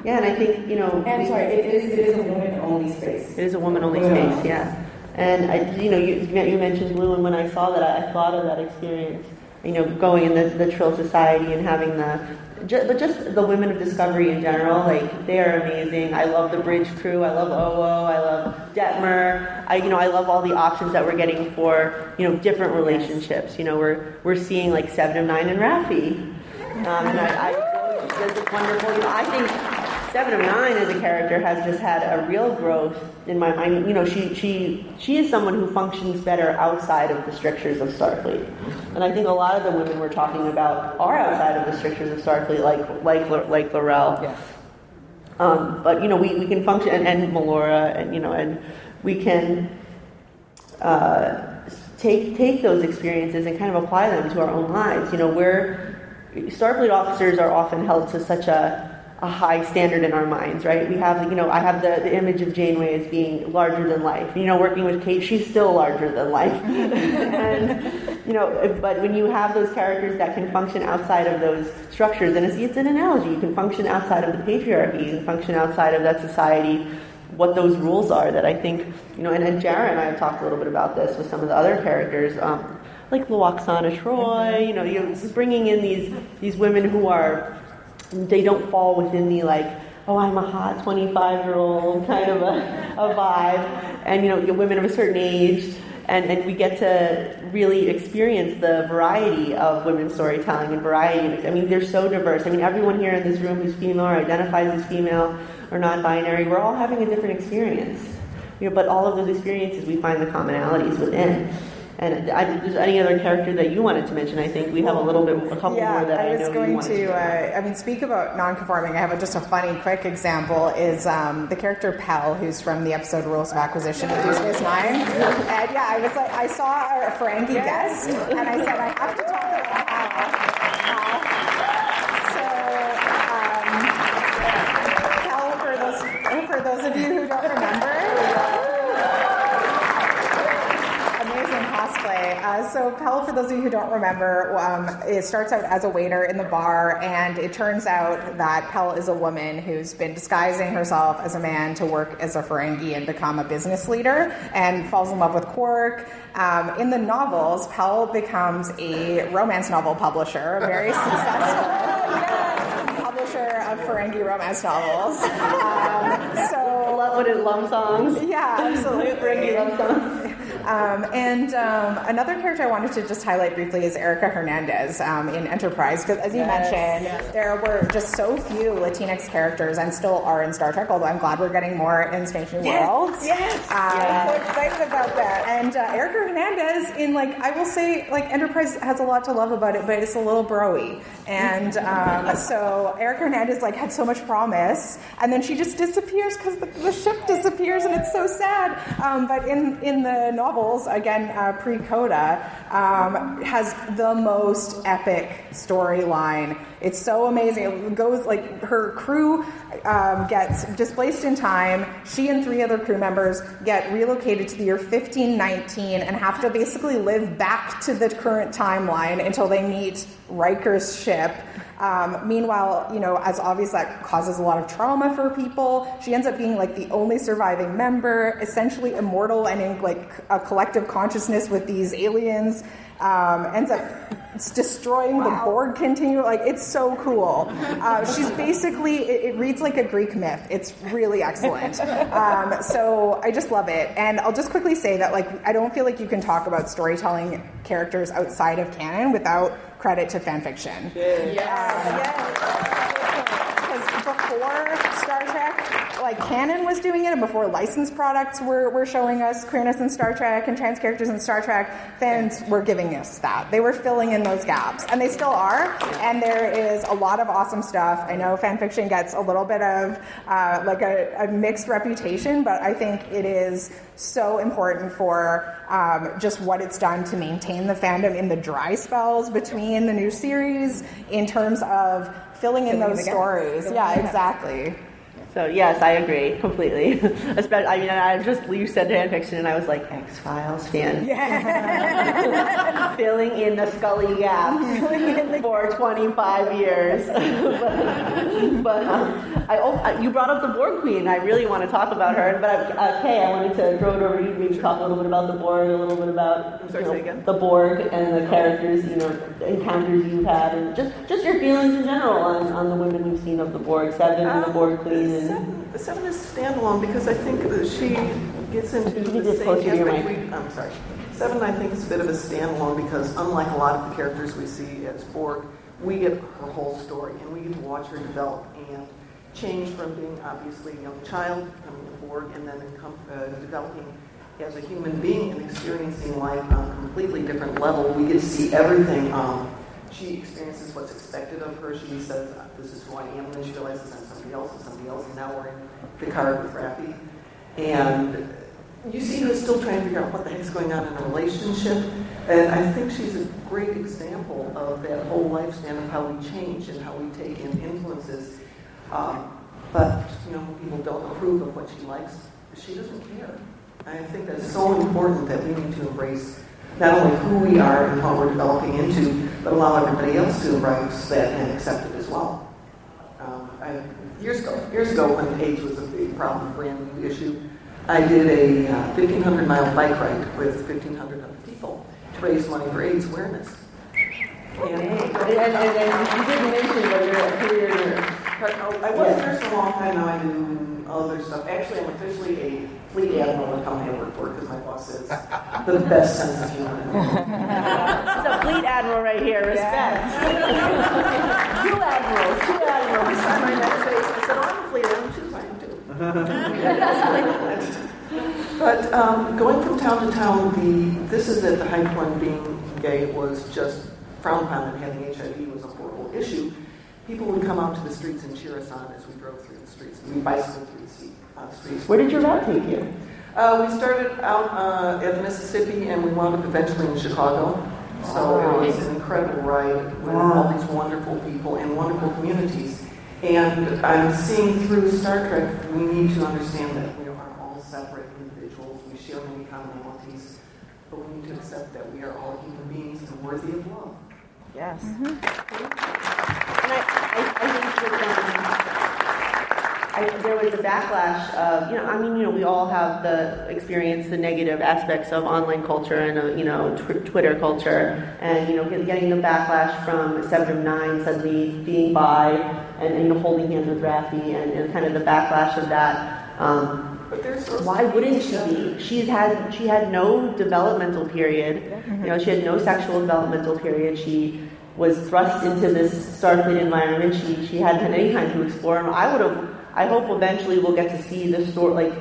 Yeah, and I think, you know. And we- sorry, it is it is a woman only space. It is a woman-only space, yeah. And I, you know, you, you mentioned Blu, and when I saw that, I, I thought of that experience. You know, going in the, the Trill Society and having the, but just the women of Discovery in general, like they are amazing. I love the Bridge crew. I love Owo. I love Detmer. I, you know, I love all the options that we're getting for, you know, different relationships. You know, we're we're seeing like Seven of Nine and Raffi, um, and I, I this is wonderful. You know, I think. Seven of Nine as a character has just had a real growth in my mind. You know, she she she is someone who functions better outside of the strictures of Starfleet, and I think a lot of the women we're talking about are outside of the strictures of Starfleet, like like like Laurel. Yes. Um, but you know, we, we can function and, and Melora, and you know, and we can uh, take take those experiences and kind of apply them to our own lives. You know, we're Starfleet officers are often held to such a a high standard in our minds, right? We have, you know, I have the, the image of Janeway as being larger than life. You know, working with Kate, she's still larger than life. [laughs] and, you know, but when you have those characters that can function outside of those structures, and it's, it's an analogy, you can function outside of the patriarchy, you can function outside of that society, what those rules are that I think, you know, and, and Jarrah and I have talked a little bit about this with some of the other characters, um, like Lwaxana Troi, you know, you're bringing in these, these women who are they don't fall within the like oh i'm a hot 25 year old kind of a, a vibe. And you know women of a certain age and, and we get to really experience the variety of women's storytelling and variety i mean they're so diverse. I mean everyone here in this room who's female or identifies as female or non-binary we're all having a different experience. You know, but all of those experiences we find the commonalities within and I, if there's any other character that you wanted to mention, I think we have a little bit, a couple yeah, more that I, I was know you going wanted to. to. Uh, I mean, speak about non-conforming. I have a, just a funny, quick example. Is um, the character Pel, who's from the episode Rules of Acquisition of Deep Space Nine? And yeah, I was like, I saw a Ferengi guest, and I said I have to talk about Pel. Pel. So, um, Pel, for those for those of you who don't remember. So Pel, for those of you who don't remember, um, it starts out as a waiter in the bar, and it turns out that Pel is a woman who's been disguising herself as a man to work as a Ferengi and become a business leader, and falls in love with Quark. Um, in the novels, Pel becomes a romance novel publisher, a very [laughs] successful publisher of Ferengi romance novels. Um, so love what it love songs. Yeah, absolutely. Ferengi love songs. Um, and um, another character I wanted to just highlight briefly is Erica Hernandez um, in Enterprise, because as you yes, mentioned, yes. there were just so few Latinx characters, and still are in Star Trek. Although I'm glad we're getting more in Strange New yes, Worlds. Yes, I'm so excited about that. And uh, Erica Hernandez in like I will say like Enterprise has a lot to love about it, but it's a little broy. And um, so Erica Hernandez like had so much promise, and then she just disappears because the, the, ship disappears, and it's so sad. Um, but in in the novel novels, again, uh, pre Coda, um, has the most epic storyline. It's so amazing. It goes like her crew um, gets displaced in time. She and three other crew members get relocated to the year 1519 and have to basically live back to the current timeline until they meet Riker's ship. Um, meanwhile, you know, as obvious that causes a lot of trauma for people, she ends up being like the only surviving member, essentially immortal and in like a collective consciousness with these aliens. Um, ends up destroying wow. the Borg continuum. Like it's so cool. Uh, she's basically it, it, reads like a Greek myth. It's really excellent. Um, so I just love it. And I'll just quickly say that like I don't feel like you can talk about storytelling characters outside of canon without credit to fan fiction. Yes. yes. Before Star Trek, like canon was doing it, and before licensed products were, were showing us queerness in Star Trek and trans characters in Star Trek, fans were giving us that. They were filling in those gaps, and they still are. And there is a lot of awesome stuff. I know fan fiction gets a little bit of uh, like a, a mixed reputation, but I think it is so important for um, just what it's done to maintain the fandom in the dry spells between the new series in terms of filling in those stories. Yeah, exactly. So yes, I agree completely. [laughs] Especially, I mean, I just you said fan fiction, and I was like X Files fan. Yeah. [laughs] Filling in the Scully gap [laughs] for 25 years. but, but um, I, oh, you brought up the Borg Queen. I really want to talk about her. But uh, Ke, I wanted to throw it over to you. Maybe talk a little bit about the Borg, a little bit about sorry, know, the Borg and the characters, you know, encounters you've had, and just just your feelings in general on, on the women we've seen of the Borg, Seven, and the Borg Queen. And, Seven, seven is standalone because I think that she gets into the same aspect. I'm sorry. Seven, I think, is a bit of a standalone because unlike a lot of the characters we see as Borg, we get her whole story and we get to watch her develop and change from being obviously a young child, becoming a Borg, and then uh, developing as a human being and experiencing life on a completely different level. We get to see everything. Um, she experiences what's expected of her. She says, "This is who I am," and then she realizes I'm somebody else and somebody else. And now we're in Picard with Raffi, and you see her still trying to figure out what the heck's going on in a relationship. And I think she's a great example of that whole lifespan of how we change and how we take in influences. Um, but you know, people don't approve of what she likes. She doesn't care. I think that's so important that we need to embrace not only who we are and what we're developing into, but allow everybody else to embrace that and accept it as well. Um, I, years ago, years ago, when AIDS was a big problem, brand new issue, I did a uh, 1,500 mile bike ride with 1,500 other people to raise money for AIDS awareness. And, and, and, and you didn't mention that you're a career nurse. I was a nurse for a long time now. I do other stuff. Actually, I'm officially a fleet admiral in the company I work for because my boss is the best sense of humor. it's a fleet admiral right here. Respect. [laughs] two admirals. Two admirals. This time I met face. I said, "Oh, I'm a fleet admiral too. I am too." [laughs] but um, going from town to town, the this is at the high point. Being gay was just frowned upon, and having HIV was a horrible issue. People would come out to the streets and cheer us on as we drove through the streets. We bicycled through the streets where did your route take you? Uh, we started out uh, at Mississippi and we wound up eventually in Chicago. So it was an incredible ride with wow. all these wonderful people and wonderful communities. And I'm seeing through Star Trek, we need to understand that we are all separate individuals. We share many commonalities, but we need to accept that we are all human beings and worthy of love. Yes. And I, I, I think that um, I, there was a backlash of, you know, I mean, you know, we all have the experience, the negative aspects of online culture and, uh, you know, tw- Twitter culture, and, you know, getting the backlash from Seven of Nine suddenly being by and, and you know, holding hands with Raffi and, and kind of the backlash of that. Um, But there's why wouldn't she be? She's had she had no developmental period. You know, she had no sexual developmental period. She was thrust into this Starfleet environment. She she hadn't had any time to explore. And I would have. I hope eventually we'll get to see the story. Like,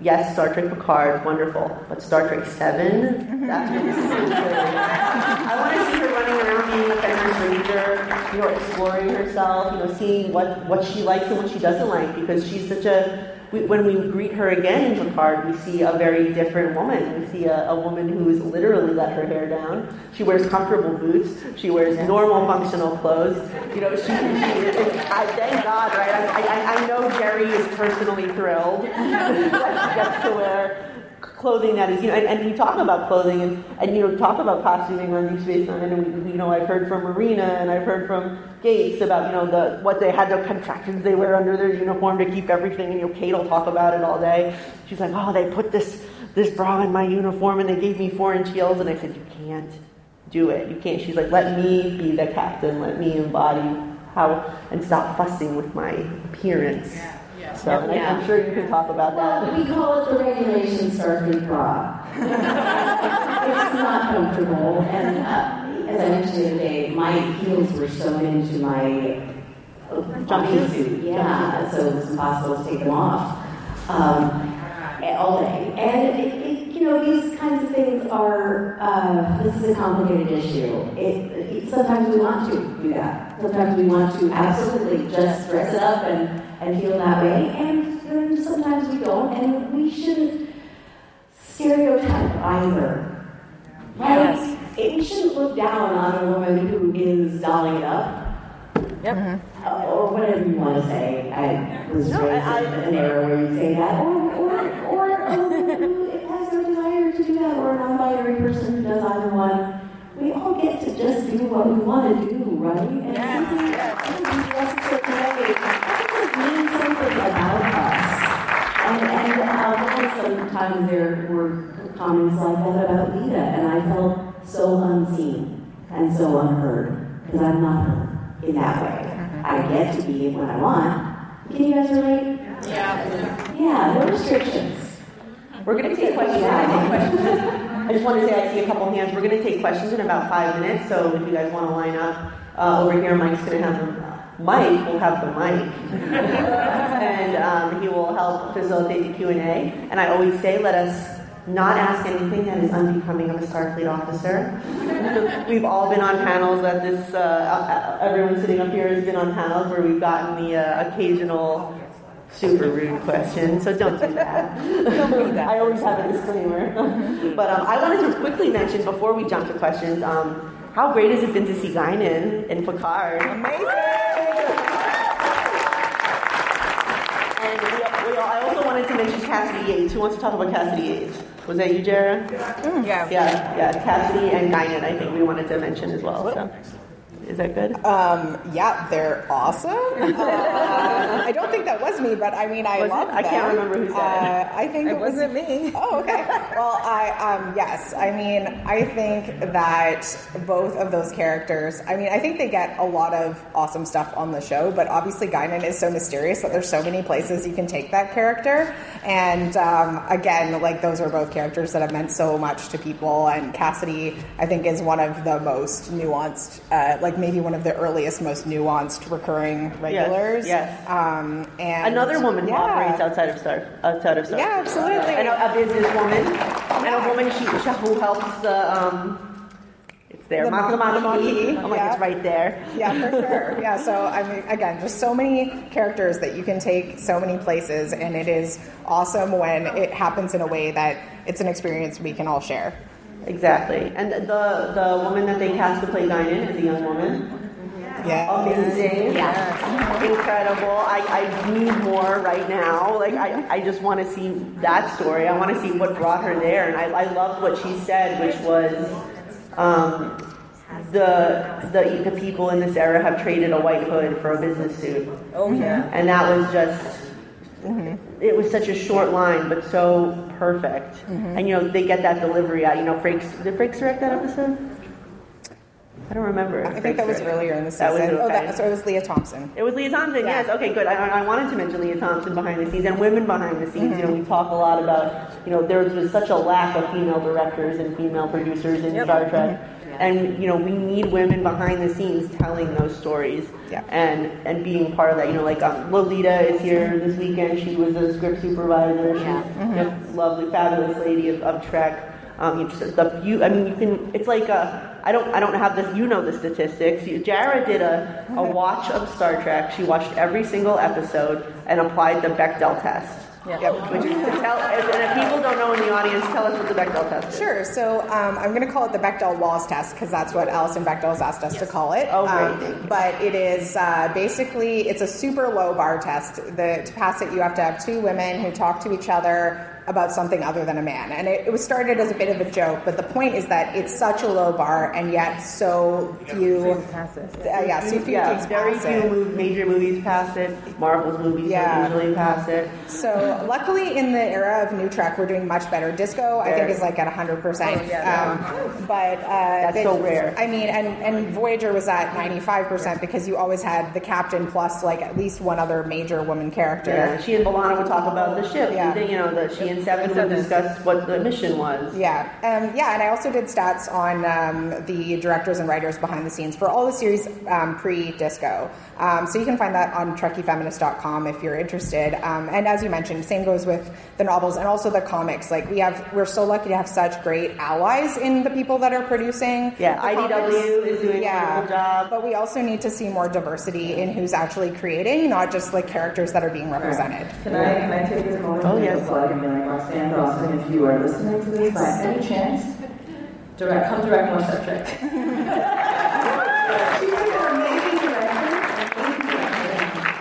yes, Star Trek Picard, wonderful, but Star Trek Seven. Mm-hmm. That's what this is going to be. I want to see her running around being a Ranger, you know, exploring herself, you know, seeing what what she likes and what she doesn't like, because she's such a we, when we greet her again in Picard, we see a very different woman. We see a, a woman has literally let her hair down. She wears comfortable boots. She wears normal functional clothes. You know, she, she I, thank God, right? I, I, I know Jeri is personally thrilled [laughs] that she gets to wear clothing that is, you know, and, and we talk about clothing and, and, you know, talk about costuming on Deep Space Nine, and we, you know, I've heard from Marina and I've heard from Gates about, you know, the what they had, the contractions they wear under their uniform to keep everything, and, you know, Kate will talk about it all day. She's like, oh, they put this, this bra in my uniform and they gave me four inch heels, and I said, you can't do it. You can't. She's like, let me be the captain, let me embody how, and stop fussing with my appearance. So I, I'm sure you can talk about that. We call it the regulation Starfleet [laughs] bra. it's not comfortable, and uh, as I mentioned the other day, my heels were sewn into my jumping suit. Yeah, so it was impossible to take them off um, all day. And it, it, you know, these kinds of things are. Uh, this is a complicated issue. It, it, sometimes we want to do that. Sometimes we want to absolutely just dress it up and and feel that way, and, and sometimes we don't, and we shouldn't stereotype either. Right? It, we shouldn't look down on a woman who is dolling it up. Yep. Uh, or whatever you want to say. I was No, raised I- in an era where you'd say that. Or, or, or a woman who has no desire to do that, or a non-binary person who does either one. We all get to just do what we want to do, right? And something, something dressed a certain way, that doesn't mean something about us. And, and uh, sometimes there were comments like that about Leeta, and I felt so unseen and so unheard because I'm not heard in that way. I get to be when I want. Can you guys relate? Yeah. Yeah, no restrictions. We're going to take questions. [laughs] I just want to say I see a couple hands. We're going to take questions in about five minutes. So if you guys want to line up uh, over here, Mike's going to have Mike will have the mic, [laughs] and um, he will help facilitate the Q and A. And I always say, let us not ask anything that is unbecoming of a Starfleet officer. [laughs] we've all been on panels that this. Uh, everyone sitting up here has been on panels where we've gotten the uh, occasional super rude question, so [laughs] don't do that. I always have a disclaimer. [laughs] but um, I wanted to quickly mention before we jump to questions, um, how great has it been to see Guinan in Picard? Amazing. and we, we, I also wanted to mention Cassidy Yates. Who wants to talk about Cassidy Yates? Was that you, Jarrah? Yeah. Yeah, yeah. Cassidy and Guinan, I think we wanted to mention as well. So. Is that good? Um, yeah, they're awesome. Uh, [laughs] I don't think that was me, but I mean, I Was it? love I can't remember who said it. uh, I think It wasn't me. [laughs] Oh, okay. well, I um, yes. I mean, I think that both of those characters. I mean, I think they get a lot of awesome stuff on the show, but obviously Guinan is so mysterious that there's so many places you can take that character. And um, again, like those are both characters that have meant so much to people. And Cassidy, I think, is one of the most nuanced, uh, like maybe one of the earliest, most nuanced recurring regulars. yes. Um, and Another woman who operates outside of Star, outside of Star. Yeah, absolutely. And a, a businesswoman, and a woman she, who helps the um. It's there, The Mark the Mon- the Monarchy. Monarchy, I'm like, yeah. it's right there. Yeah, for sure. Yeah, so I mean, again, just so many characters that you can take so many places, and it is awesome when it happens in a way that it's an experience we can all share. Exactly. And the the woman that they cast to play Guinan is a young woman. Yeah. amazing, Yeah. incredible. I, I need more right now. Like I, I just want to see that story. I want to see what brought her there, and I, I loved what she said, which was. Um, the, the the people in this era have traded a white hood for a business suit. Oh yeah. and that was just it was such a short line but so perfect. Mm-hmm. And you know they get that delivery out you know frakes did frakes direct that episode i don't remember I think that was earlier in the That season. was Oh, that, so it was Lea Thompson. it was Lea Thompson, Yeah. yes. Okay, good. I, I wanted to mention Lea Thompson behind the scenes and women behind the scenes. You know, we talk a lot about, you know, there was such a lack of female directors and female producers in Star Trek. And, you know, we need women behind the scenes telling those stories Yeah. and, and being part of that. You know, like um, Lolita is here this weekend. She was a script supervisor. She's Yeah. a lovely, fabulous lady of, of Trek. Um, you just, the you, I mean, you can. It's like a. I don't. I don't have this. You know the statistics. Jarrah did a, a watch of Star Trek. She watched every single episode and applied the Bechdel test. Yep. Which is to tell. And if people don't know in the audience, tell us what the Bechdel test is. Sure. So um, I'm going to call it the Bechdel Wallace test because that's what Alison Bechdel has asked us to call it. Oh, great. Um, but it is uh, basically it's a super low bar test. The, to pass it, you have to have two women who talk to each other about something other than a man. And it, it was started as a bit of a joke, but the point is that it's such a low bar, and yet so few. Pass it. Uh, yeah, so few Yeah, very pass few it. major movies pass it. Marvel's movies Yeah. usually pass it. So luckily, in the era of new Trek, we're doing much better. Disco, I think, is like at 100. percent Oh, yeah. um, But uh, That's so rare. I mean, and and Voyager was at 95 percent because you always had the captain plus like at least one other major woman character. Yeah, she and B'Elanna would talk about the ship. Yeah. You know, that she and Seven would discuss what the mission was. Yeah, um, yeah, and I also did stats on um, the directors and writers behind the scenes for all the series um, pre-disco. Um, so you can find that on TrekkieFeminist.com if you're interested. Um, and as you mentioned, same goes with the novels and also the comics. Like we have, we're so lucky to have such great allies in the people that are producing. Yeah, the IDW comics. is doing a wonderful job. But we also need to see more diversity in who's actually creating, not just like characters that are being represented. Can I, can I take this moment Oh, to yes. give a plug and be like, Roxann Dawson, if you are listening to this by any chance, [laughs] direct, come direct more Star [laughs] Trek. She's an amazing director.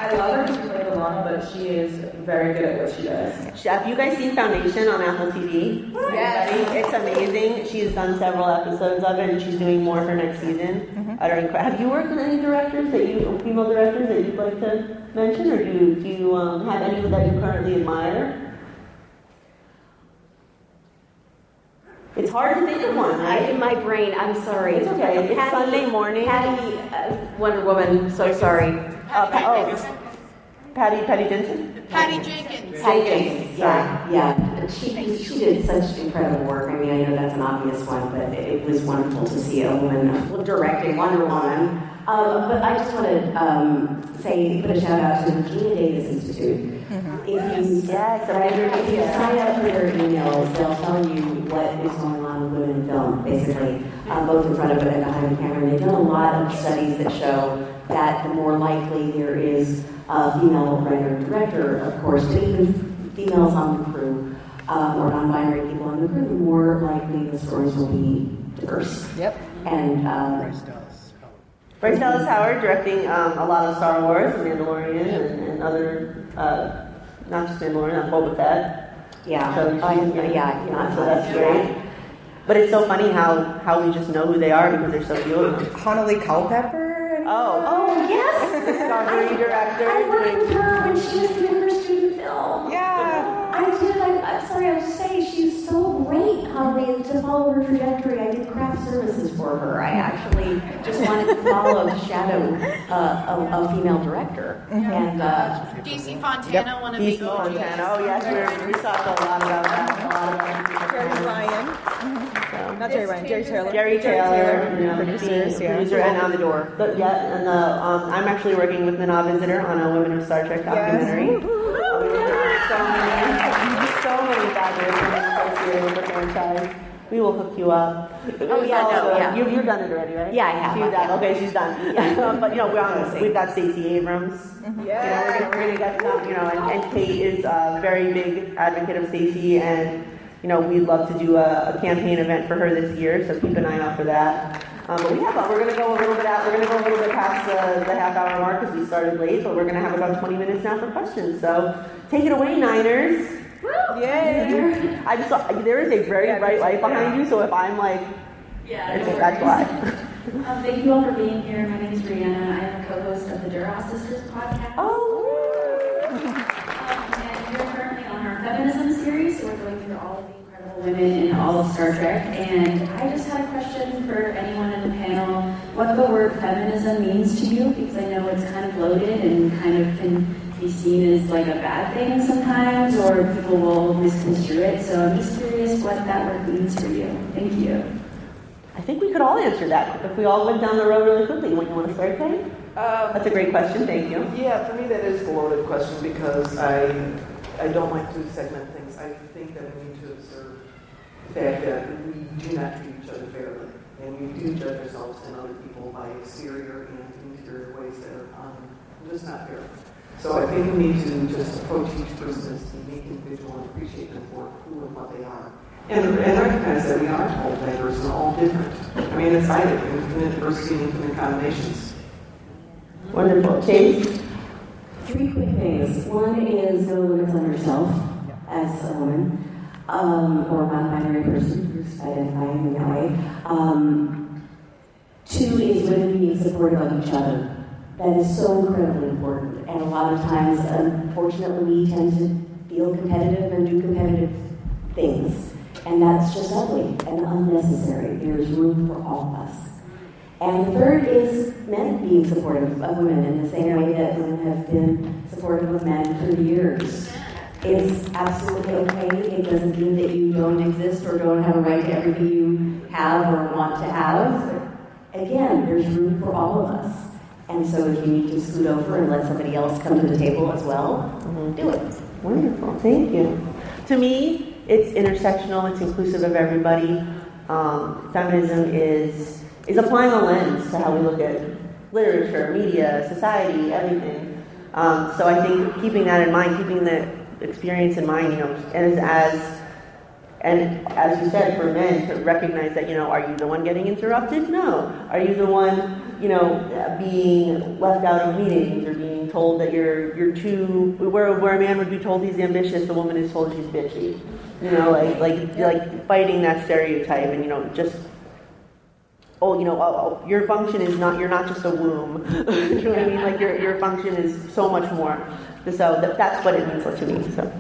amazing director. I love her to play B'Elanna, but she is very good at what she does. Have you guys seen Foundation on Apple TV? Yes. It's amazing. She's done several episodes of it, and she's doing more for next season. I don't. Have you worked with any directors that you, female directors that you'd like to mention, or do you, do you um, have any that you currently admire? It's hard to think of one, I, in my brain, I'm sorry. It's okay. It's Sunday morning. Patty, uh, Wonder Woman, so sorry. Uh, Pa- oh, Patty, Patty Jensen. Patty Jenkins. Patty Jenkins, yeah, yeah. She, she did such incredible work. I mean, I know that's an obvious one, but it was wonderful to see a woman directing Wonder Woman. Um, but I just want to um, say, put a shout out to the Geena Davis Institute. If you, Yes, right, if you sign up for their emails, they'll tell you what is going on with women in film, basically, um, both in front of it and behind the camera. And they've done a lot of studies that show that the more likely there is a female writer and director, of course, but even females on the crew um, or non-binary people on the crew, the more likely the stories will be diverse. Yep. And um, Bryce Dallas Howard directing um, a lot of Star Wars, and Mandalorian, and, and other, uh, not just Mandalorian, uh, Boba Fett. yeah, So uh, she's- yeah, not so that's great. But it's so funny how, how we just know who they are because there's so few of them. Hanelle Culpepper. Oh, Oh yes, Discovery director. I worked with her when she was doing her student film. Yeah. I did. I, I'm sorry. I was saying she's so great, Holly, to follow her trajectory. I did craft services for her. I actually just wanted to follow the shadow uh, of a female director, and uh, DC Fontana, one of DC the Fontana. Oh, yes, we're, we talked a lot about that. A lot about Jeri Ryan. So. Not Jeri Ryan. Jeri Taylor. Jeri Taylor, you producers, being a yeah. producer, and on the door. But yeah, and the um, I'm actually working with Nana Visitor on a Women of Star Trek documentary. So many, so many fabulous women associated with the franchise. We will hook you up. Oh, yeah, no, yeah. You, you've done it already, right? Yeah, I have, She's done. yeah. Okay, she's done. Um, [laughs] but you know, we're on, we've got Stacey Abrams. Mm-hmm. You know, we're gonna, we're gonna get some. You know, and, and Kate is a very big advocate of Stacey and you know, we'd love to do a, a campaign event for her this year, so keep an eye out for that. Um, but we have, we're going to go a little bit out, we're going to go a little bit past the, the half hour mark because we started late, but we're going to have about 20 minutes now for questions. So take it away, Niners. Yay! I just saw, there is a very bright light behind you, so if I'm like, Yeah. it's, that's [laughs] why. Um, thank you all for being here. My name is Brianna. I am a co-host of the Duras Sisters podcast. Oh. Um, and we're currently on our feminism series, so we're going through all of the incredible women in all of Star Trek. And I just had a question for anyone in the panel: what the word feminism means to you? Because I know it's kind of loaded and kind of can be seen as like a bad thing sometimes, or people will misconstrue it. So I'm just curious what that word means for you. Thank you. I think we could all answer that if we all went down the road really quickly. When you want to start, Ke? Um, That's a great question. Thank you. Yeah, for me that is a loaded question because I I don't like to segment things. I think that we need to observe the fact that we do not treat each other fairly, and we do judge ourselves and other people by exterior and interior ways that are um, just not fair. So I think we need to just approach each person as a unique individual and appreciate them for who and what they are. And, and recognize that we are all diverse and all different. I mean, it's I infinite diversity and infinite combinations. Wonderful. Chase? Three quick things. One is no limits on yourself as a woman um, or non-binary person who's identifying in that way. Um, two is women being supportive of each other. That is so incredibly important. And a lot of times, unfortunately, we tend to feel competitive and do competitive things. And that's just ugly and unnecessary. There's room for all of us. And the third is men being supportive of women in the same way that women have been supportive of men for years. It's absolutely okay. It doesn't mean that you don't exist or don't have a right to everything you have or want to have. Again, there's room for all of us. And so if you need to scoot over and let somebody else come to the table as well, do it. Wonderful. Thank you. To me, it's intersectional. It's inclusive of everybody. Um, feminism is is applying a lens to how we look at literature, media, society, everything. Um, so I think keeping that in mind, keeping the experience in mind, you know, as as and as you said, for men to recognize that, you know, are you the one getting interrupted? No. Are you the one, you know, being left out of meetings or being told that you're you're too where where a man would be told he's ambitious, a woman is told she's bitchy. You know, like like like fighting that stereotype and you know just oh, you know, oh, oh, your function is not, you're not just a womb. [laughs] you know what I mean? Like your, your function is so much more. So that, that's what it means to me. So.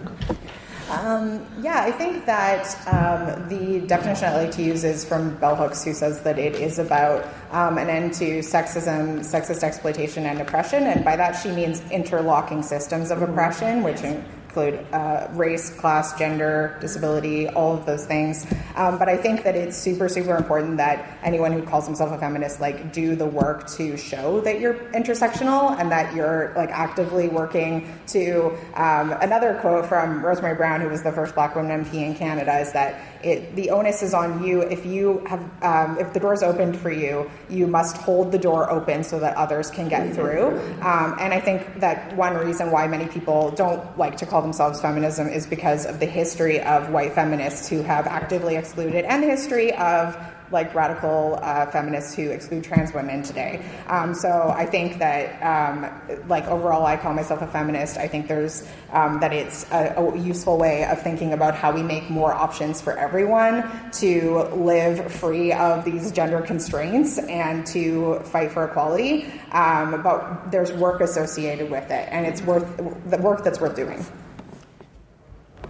Um, yeah, I think that um, the definition I like to use is from Bell Hooks, who says that it is about um, an end to sexism, sexist exploitation, and oppression. And by that, she means interlocking systems of oppression, which include uh, race, class, gender, disability, all of those things. Um, but I think that it's super, super important that anyone who calls himself a feminist like do the work to show that you're intersectional and that you're like actively working to. Um, another quote from Rosemary Brown, who was the first Black woman MP in Canada, is that it, the onus is on you. If you have, um, if the door's opened for you, you must hold the door open so that others can get through. Um, and I think that one reason why many people don't like to call themselves feminism is because of the history of white feminists who have actively excluded and the history of like radical uh, feminists who exclude trans women today. Um, so I think that, um, like overall, I call myself a feminist. I think there's um, that it's a, a, useful way of thinking about how we make more options for everyone to live free of these gender constraints and to fight for equality. Um, but there's work associated with it, and it's worth the work that's worth doing.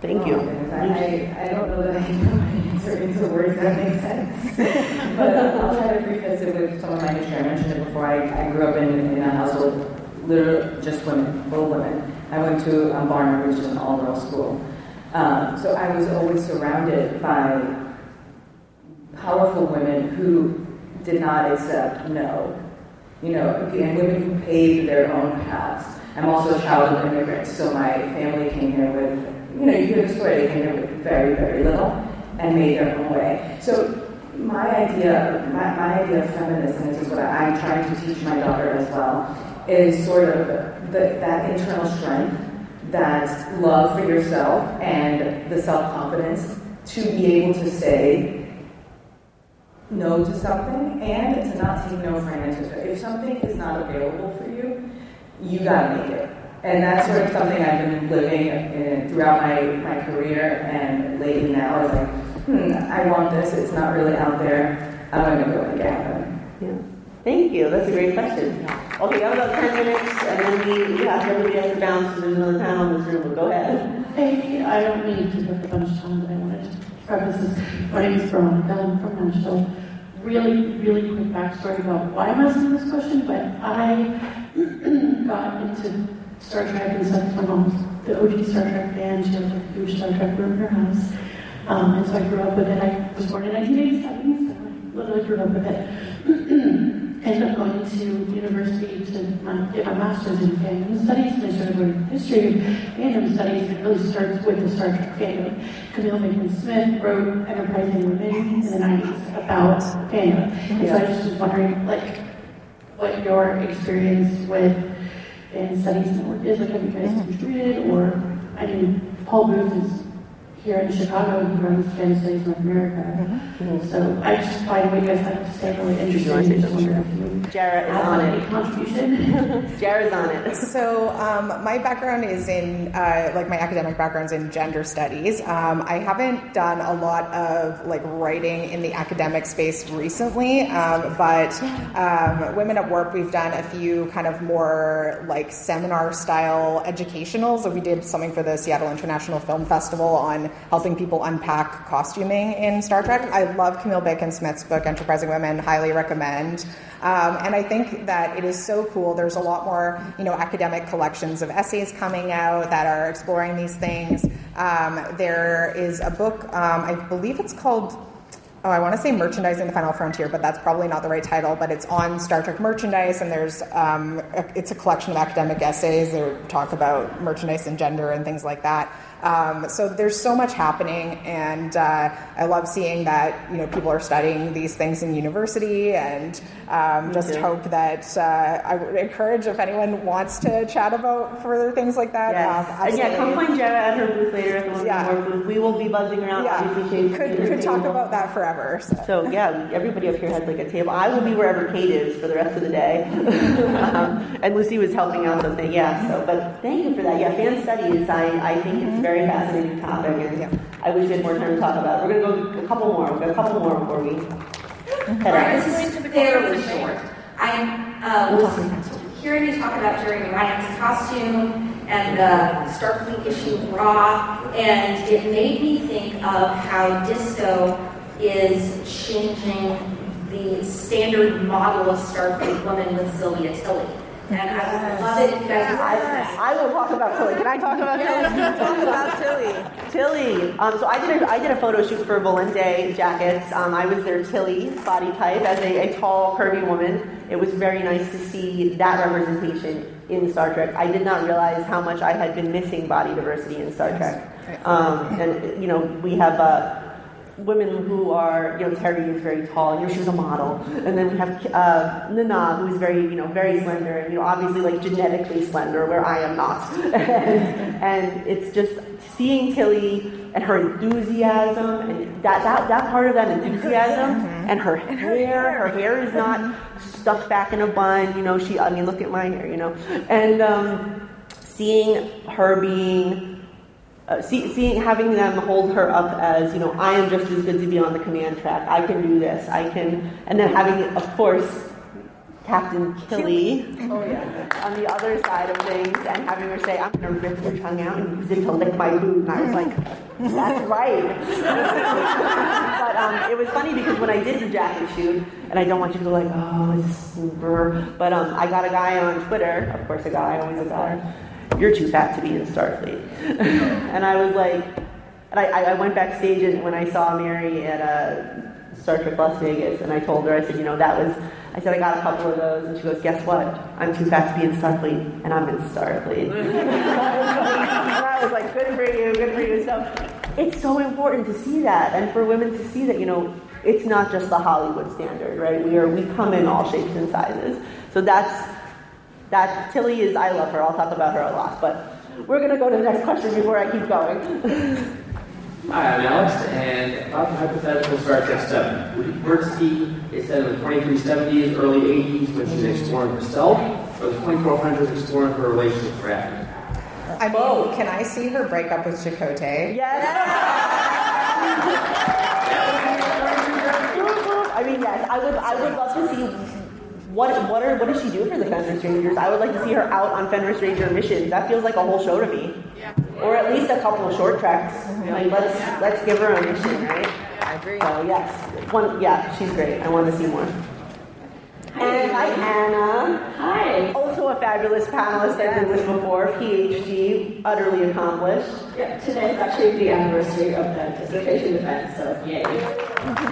Thank you. Oh, I, I don't know that I can put answer into words that make sense. [laughs] but I'll try to preface it with some of my history. I mentioned it before. I, I grew up in, in a household, literally just women, full women. I went to um, Barnard, which is an all-girls school. Um, so I was always surrounded by powerful women who did not accept no. You know, and women who paved their own paths. I'm also a child of immigrants, so my family came here with, you know, you hear the story, they with very, very little and made their own way. So my idea, my, my idea of feminism, this is what I, am trying to teach my daughter as well, is sort of the, that internal strength, that love for yourself, and the self-confidence to be able to say no to something and to not take no for an answer. If something is not available for you, you gotta make it. And that's sort of something I've been living in throughout my, my career and lately now is like, hmm, I want this, it's not really out there, I'm gonna go make it happen. Yeah. Thank you. That's a great question. Okay, we have about 10 minutes, and then we, we have everybody has to bounce because there's another panel in this room. But go ahead. Hey, I don't need to take up a bunch of time, but I wanted to preface this. My name is Veronica. I'm from Nashville. Really, really quick backstory about why I'm asking this question, but I [clears throat] got into Star Trek and stuff. My mom's the OG Star Trek fan. She has like a huge Star Trek room in her house. Um, and so I grew up with it. I was born in 1987, so I literally grew up with it. [clears throat] ended up going to university to my, get my master's in fandom studies, and I started learning history of fandom studies, and it really starts with the Star Trek fandom. Camille Bacon Smith wrote Enterprising Women in the 90s about fandom. And so I just was wondering, like, what your experience with fan studies network is. Like, have you guys contributed, or, I mean, Paul Booth is here in Chicago, he runs Fan Studies North America. Mm-hmm. So I just find what you guys have to say really interesting. say Just wonder if you Jarrah is on any it. contribution. [laughs] Jarrah's on it. So, um, my background is in, uh, like, my academic background's in gender studies. Um, I haven't done a lot of, like, writing in the academic space recently, um, but um, Women at Warp, we've done a few kind of more, like, seminar style educationals. So, we did something for the Seattle International Film Festival on helping people unpack costuming in Star Trek. I love Camille Bacon Smith's book, Enterprising Women, highly recommend. Um, and I think that it is so cool. There's a lot more, you know, academic collections of essays coming out that are exploring these things. Um, there is a book, um, I believe it's called oh, I want to say Merchandising the Final Frontier, but that's probably not the right title. But it's on Star Trek merchandise, and there's um, a, it's a collection of academic essays that talk about merchandise and gender and things like that. Um, so there's so much happening, and uh, I love seeing that you know people are studying these things in university, and um, just too. hope that uh, I would encourage if anyone wants to chat about further things like that. Yes. um, and yeah, come find Jarrah at her booth later at the Women Yeah. booth. We will be buzzing around. Yeah, could, could talk table. about that forever. So. So yeah, everybody up here has like a table. I will be wherever Kate is for the rest of the day. [laughs] um, and Lucy was helping out with the yeah. So, but thank you for that. Yeah, fan studies. I, I think it's a very fascinating topic, and I wish we had more time to talk about. it. We're gonna go a couple more. We've got a couple more before we head Alright, this is fairly short. I uh, was hearing you talk about Jeri Ryan's costume and the Starfleet issue of Raw, and it made me think of how disco is changing the standard model of Starfleet woman with Sylvia Tilly. And I would love it if you guys would I, I will talk about Tilly. Can I talk about Tilly? Talk about Tilly. Tilly. Um, so I did a, I did a photo shoot for Volante jackets. Um, I was their Tilly body type as a, a tall, curvy woman. It was very nice to see that representation in Star Trek. I did not realize how much I had been missing body diversity in Star Trek. Um, and you know, we have. Uh, women who are, you know, Terry is very tall, you know, she was a model. And then we have uh, Nana, who is very, you know, very slender, and, you know, obviously, like, genetically slender, where I am not. and, [laughs] and it's just seeing Tilly and her enthusiasm, and that, that, that part of that enthusiasm, and her hair, her hair is not stuck back in a bun, you know, she, I mean, look at my hair, you know. And um, seeing her being uh, see, seeing having them hold her up as you know I am just as good to be on the command track. I can do this. I can, and then having of course Captain Killy [laughs] on the other side of things, and having her say, "I'm going to rip your tongue out and use it to lick my boot," and I was like, "That's right." [laughs] but um, it was funny because when I did the jacket shoot, and I don't want you to go like, "Oh, it's super," but um, I got a guy on Twitter, of course, a guy, always a guy you're too fat to be in Starfleet. [laughs] and I was like, and I, I went backstage and when I saw Mary at uh, Star Trek Las Vegas, and I told her, I said, you know, that was, I said, I got a couple of those, and she goes, guess what? I'm too fat to be in Starfleet, and I'm in Starfleet. [laughs] I was like, good for you, good for you. So it's so important to see that, and for women to see that, you know, it's not just the Hollywood standard, right? We are, we come in all shapes and sizes. So that's, that Tilly is, I love her. I'll talk about her a lot, but we're going to go to the next question before I keep going. [laughs] Hi, I'm Alex, and about the hypothetical Star Trek 7. Would you prefer see it set in the 2370s, early 80s when she's exploring herself, or the 2400s exploring her relationship with Raffi? I mean, can I see her break up with Chakotay? Yes! [laughs] I mean, yes, I would. I would love to see what what are what does she do for the Fenris Rangers? I would like to see her out on Fenris Ranger missions. That feels like a whole show to me, or at least a couple of short tracks. Like let's let's give her a mission, right? I agree. So yes, one yeah, she's great. I want to see more. And hi Anna. Hi. Also a fabulous panelist. I've been with before. PhD, utterly accomplished. Yeah, today's actually the anniversary of the dissertation defense, so yay. [laughs]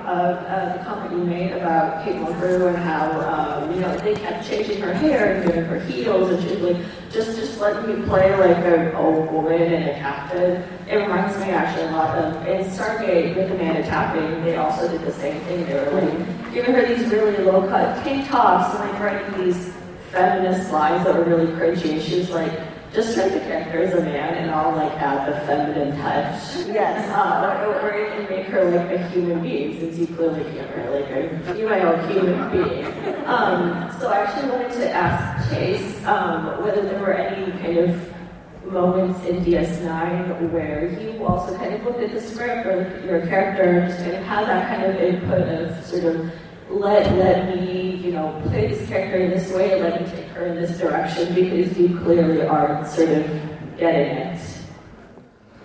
of uh, the comment you made about Kate Mulgrew and how um, you know they kept changing her hair and doing her heels, and she's like, just just let me play like an old woman and a captain. It reminds me actually a lot of in Stargate with Amanda Tapping. They also did the same thing. They were like giving her these really low cut tank tops and like writing these feminist lines that were really cringy. And she was like, just write the character as a man and I'll like add the feminine touch. Yes. [laughs] Uh, or, or you can make her like a human being since you clearly can't write like a female human being. Um, so I actually wanted to ask Chase um, whether there were any kind of moments in DS9 where you also kind of looked at the script or your character and just kind of had that kind of input of sort of let let me, you know, play this character in this way, let me in this direction because you clearly aren't sort of getting it.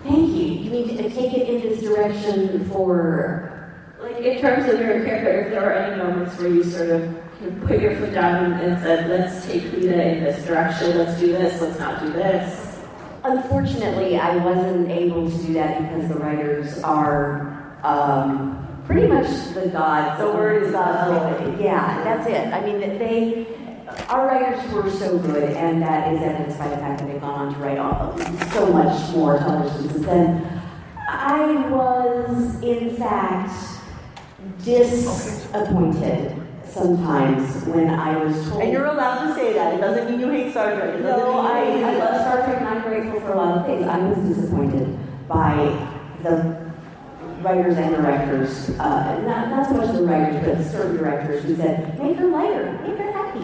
Thank you. You mean to take it in this direction for Like in terms of your character, if there were any moments where you sort of you know, put your foot down and said, let's take Leeta in this direction, let's do this, let's not do this. Unfortunately, I wasn't able to do that because the writers are um, pretty much the gods. The word is God's Yeah, that's it. I mean, they, our writers were so good, and that is evidenced by the fact that they've gone on to write all, so much more television since then. I was, in fact, disappointed sometimes when I was told. And you're allowed to say that. It doesn't mean you hate Star Trek. It doesn't No, mean I, I love Star Trek and I'm grateful for a lot of things. I was disappointed by the writers and directors, uh, not, not so much the writers, but certain directors who said, make her lighter, make her happy,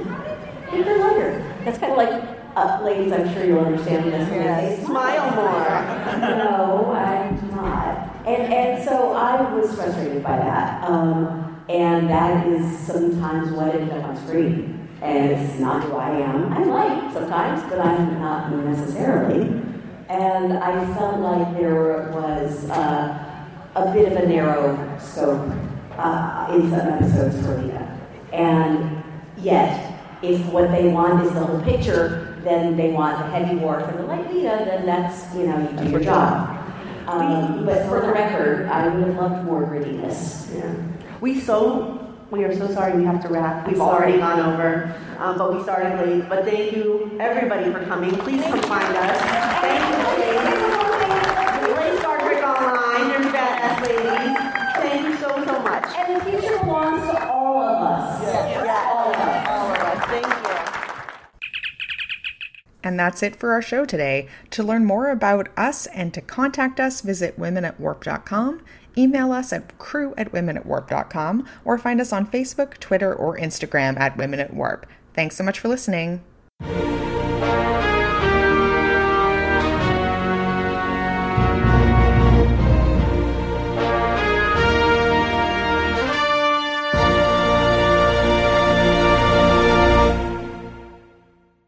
her lighter. That's kind of like, uh, ladies, I'm sure you'll understand this. when I say, Smile more. no, I'm not. And, and so I was frustrated by that. Um, and that is sometimes what ended up on screen. And it's not who I am. I'm light sometimes, but I'm not necessarily. And I felt like there was uh, a bit of a narrow scope uh, in some episodes for Leeta. And yet, if what they want is the whole picture, then they want the heavy Worf and the light Leeta, then that's, you know, you do your job. Um, but for the record, I would have loved more grittiness. Yeah. We so we are so sorry we have to wrap. We've Sorry. already gone over, um, but we started late. But thank you everybody for coming. Please come find us. Thank you. We play Star Trek Online. There's badass ladies. Thank you so so much. And the future belongs to all of us. Yeah, all Thank you. And that's it for our show today. To learn more about us and to contact us, visit womenatwarp.com, email us at crew at womenatwarp.com, or find us on Facebook, Twitter, or Instagram at Women at Warp. Thanks so much for listening.